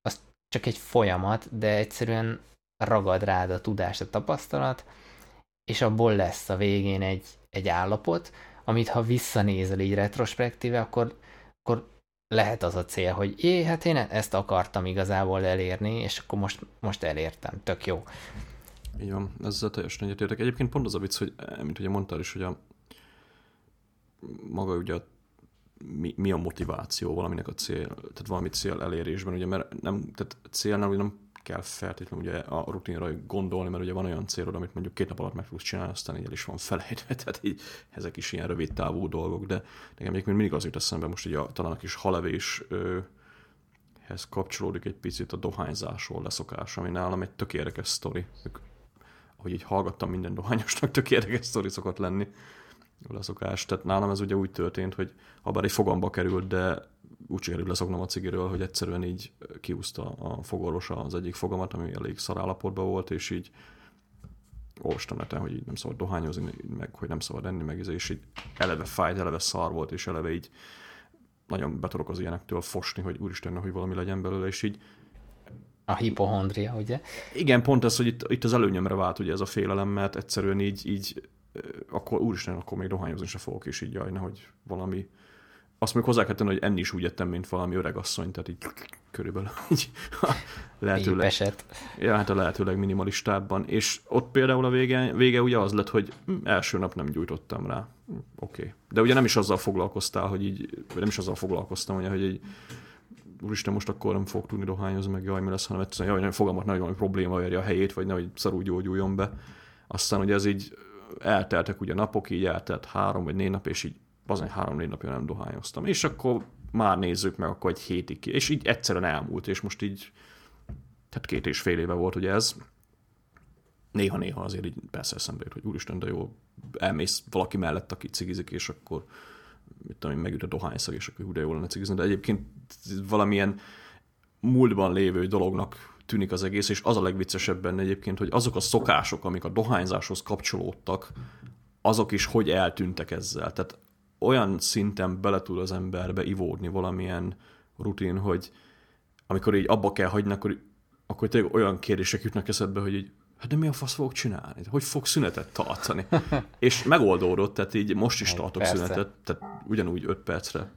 az csak egy folyamat, de egyszerűen ragad rád a tudás, a tapasztalat, és abból lesz a végén egy, egy állapot, amit ha visszanézel így retrospektíve, akkor, akkor lehet az a cél, hogy é, hát én ezt akartam igazából elérni, és akkor most, most elértem, tök jó. Így van, ezzel teljesen egyetértek. Egyébként pont az a vicc, hogy mint ugye mondtál is, hogy a maga ugye mi, mi, a motiváció valaminek a cél, tehát valami cél elérésben, ugye, mert nem, tehát célnál ugye nem kell feltétlenül ugye a rutinra gondolni, mert ugye van olyan célod, amit mondjuk két nap alatt meg fogsz csinálni, aztán így el is van felejtve, tehát így ezek is ilyen rövid távú dolgok, de nekem egyébként mindig az jut eszembe most ugye a, talán a kis halevés hez kapcsolódik egy picit a dohányzásról leszokás, ami nálam egy tök érdekes sztori. Ahogy így hallgattam minden dohányosnak, tök érdekes sztori szokott lenni a leszokás. Tehát nálam ez ugye úgy történt, hogy ha bár egy fogamba került, de úgy sikerült leszoknom a cigiről, hogy egyszerűen így kiúzta a fogorvosa az egyik fogamat, ami elég szarállapotban volt, és így olvastam neten, hogy így nem szabad dohányozni, meg hogy nem szabad enni, meg és így eleve fájt, eleve szar volt, és eleve így nagyon betorok az ilyenektől fosni, hogy úristen, hogy valami legyen belőle, és így a hipohondria, ugye? Igen, pont ez, hogy itt, itt az előnyömre vált ugye ez a félelem, mert egyszerűen így, így akkor úristen, akkor még dohányozni se fogok, és így jaj, hogy valami azt még hozzá kell tenni, hogy enni is úgy ettem, mint valami öreg asszony, tehát így körülbelül így lehetőleg, eset. ja, hát a lehetőleg minimalistábban. És ott például a vége, vége ugye az lett, hogy hm, első nap nem gyújtottam rá. Hm, oké. Okay. De ugye nem is azzal foglalkoztál, hogy így, nem is azzal foglalkoztam, ugye, hogy így úristen, most akkor nem fog tudni dohányozni, meg jaj, mi lesz, hanem egyszerűen, jaj, nem fogalmat nagyon probléma érje a helyét, vagy nehogy szarul gyógyuljon be. Aztán ugye ez így elteltek ugye napok, így eltelt három vagy négy nap, és így az három-négy napja nem dohányoztam. És akkor már nézzük meg, akkor egy hétig ki. És így egyszerűen elmúlt, és most így, tehát két és fél éve volt ugye ez. Néha-néha azért így persze eszembe jut, hogy úristen, de jó, elmész valaki mellett, aki cigizik, és akkor mit tudom én, megüt a dohányszag, és akkor de jó lenne cigizni, de egyébként valamilyen múltban lévő dolognak tűnik az egész, és az a legviccesebb benne egyébként, hogy azok a szokások, amik a dohányzáshoz kapcsolódtak, azok is hogy eltűntek ezzel. Tehát olyan szinten bele tud az emberbe ivódni valamilyen rutin, hogy amikor így abba kell hagyni, akkor, akkor tényleg olyan kérdések jutnak eszedbe, hogy így, hát de mi a fasz fogok csinálni? Hogy fog szünetet tartani? és megoldódott, tehát így most is tartok Persze. szünetet, tehát ugyanúgy 5 percre,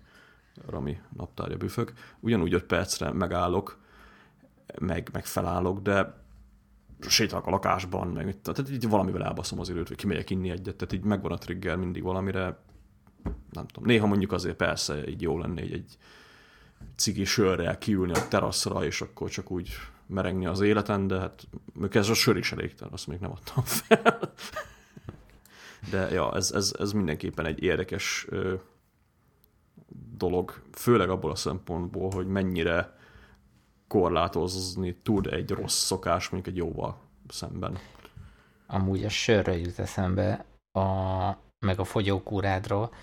Rami naptárja büfök, ugyanúgy 5 percre megállok, meg, meg felállok, de sétálok a lakásban, meg mit, tehát így valamivel elbaszom az időt, vagy kimegyek inni egyet, tehát így megvan a trigger mindig valamire, nem tudom, néha mondjuk azért persze így jó lenne egy, egy cigi sörrel kiülni a teraszra, és akkor csak úgy merengni az életen, de hát ez a sör is elégtelen, azt még nem adtam fel. De ja, ez, ez, ez mindenképpen egy érdekes ö, dolog, főleg abból a szempontból, hogy mennyire korlátozni tud egy rossz szokás mondjuk egy jóval szemben. Amúgy a sörről jut eszembe, a, meg a fogyókúrádról,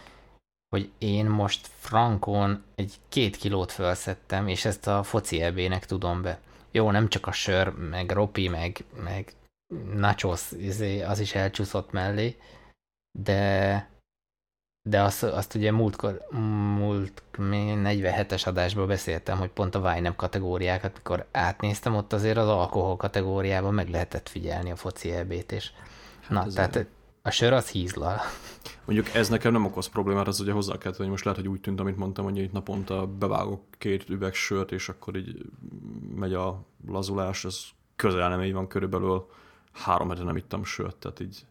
hogy én most frankon egy két kilót felszettem, és ezt a foci ebének tudom be. Jó, nem csak a sör, meg ropi, meg, meg nachos, izé, az is elcsúszott mellé, de de azt, azt ugye múltkor, múlt 47-es adásban beszéltem, hogy pont a Vinem kategóriákat, mikor átnéztem, ott azért az alkohol kategóriában meg lehetett figyelni a foci ebét, és hát na, tehát. A sör az hízlal. Mondjuk ez nekem nem okoz problémát, az ugye hozzá kell hogy most lehet, hogy úgy tűnt, amit mondtam, hogy itt naponta bevágok két üveg sört, és akkor így megy a lazulás, ez közel nem így van, körülbelül három hete nem ittam sört, tehát így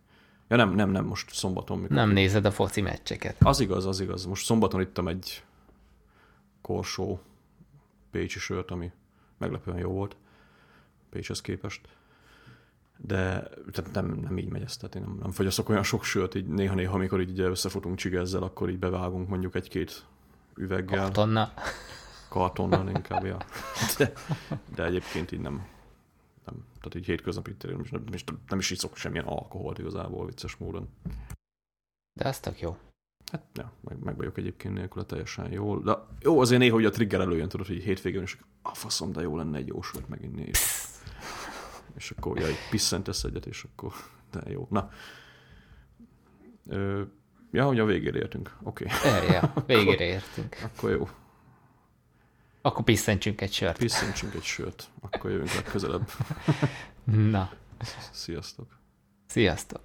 Ja nem, nem, nem, most szombaton. Mikor nem nézed a foci meccseket. Az igaz, az igaz. Most szombaton ittam egy korsó pécsi sört, ami meglepően jó volt Pécshez képest. De tehát nem, nem így megy ez, tehát én nem, nem fogyasztok olyan sok sört, így néha-néha, amikor így összefutunk csigezzel, akkor így bevágunk mondjuk egy-két üveggel. Kartonna. Kartonnal inkább, ja. De, de egyébként így nem, nem, tehát így hétköznapi most nem, nem, nem is iszok semmilyen alkoholt igazából vicces módon. De az tök jó. Hát, ja, meg, meg vagyok egyébként nélkül teljesen jól. De jó, azért néha, hogy a trigger előjön, tudod, hogy hétvégén, és a faszom, de jó lenne egy jó sort meginni. És, és akkor, ja, egy pisszentesz egyet, és akkor, de jó. Na. Ö, ja, hogy a végére értünk. Oké. Okay. Ja, végére értünk. akkor jó. Akkor pisszentsünk egy sört. Pisszentsünk egy sört. Akkor jövünk legközelebb. Na. Sziasztok. Sziasztok.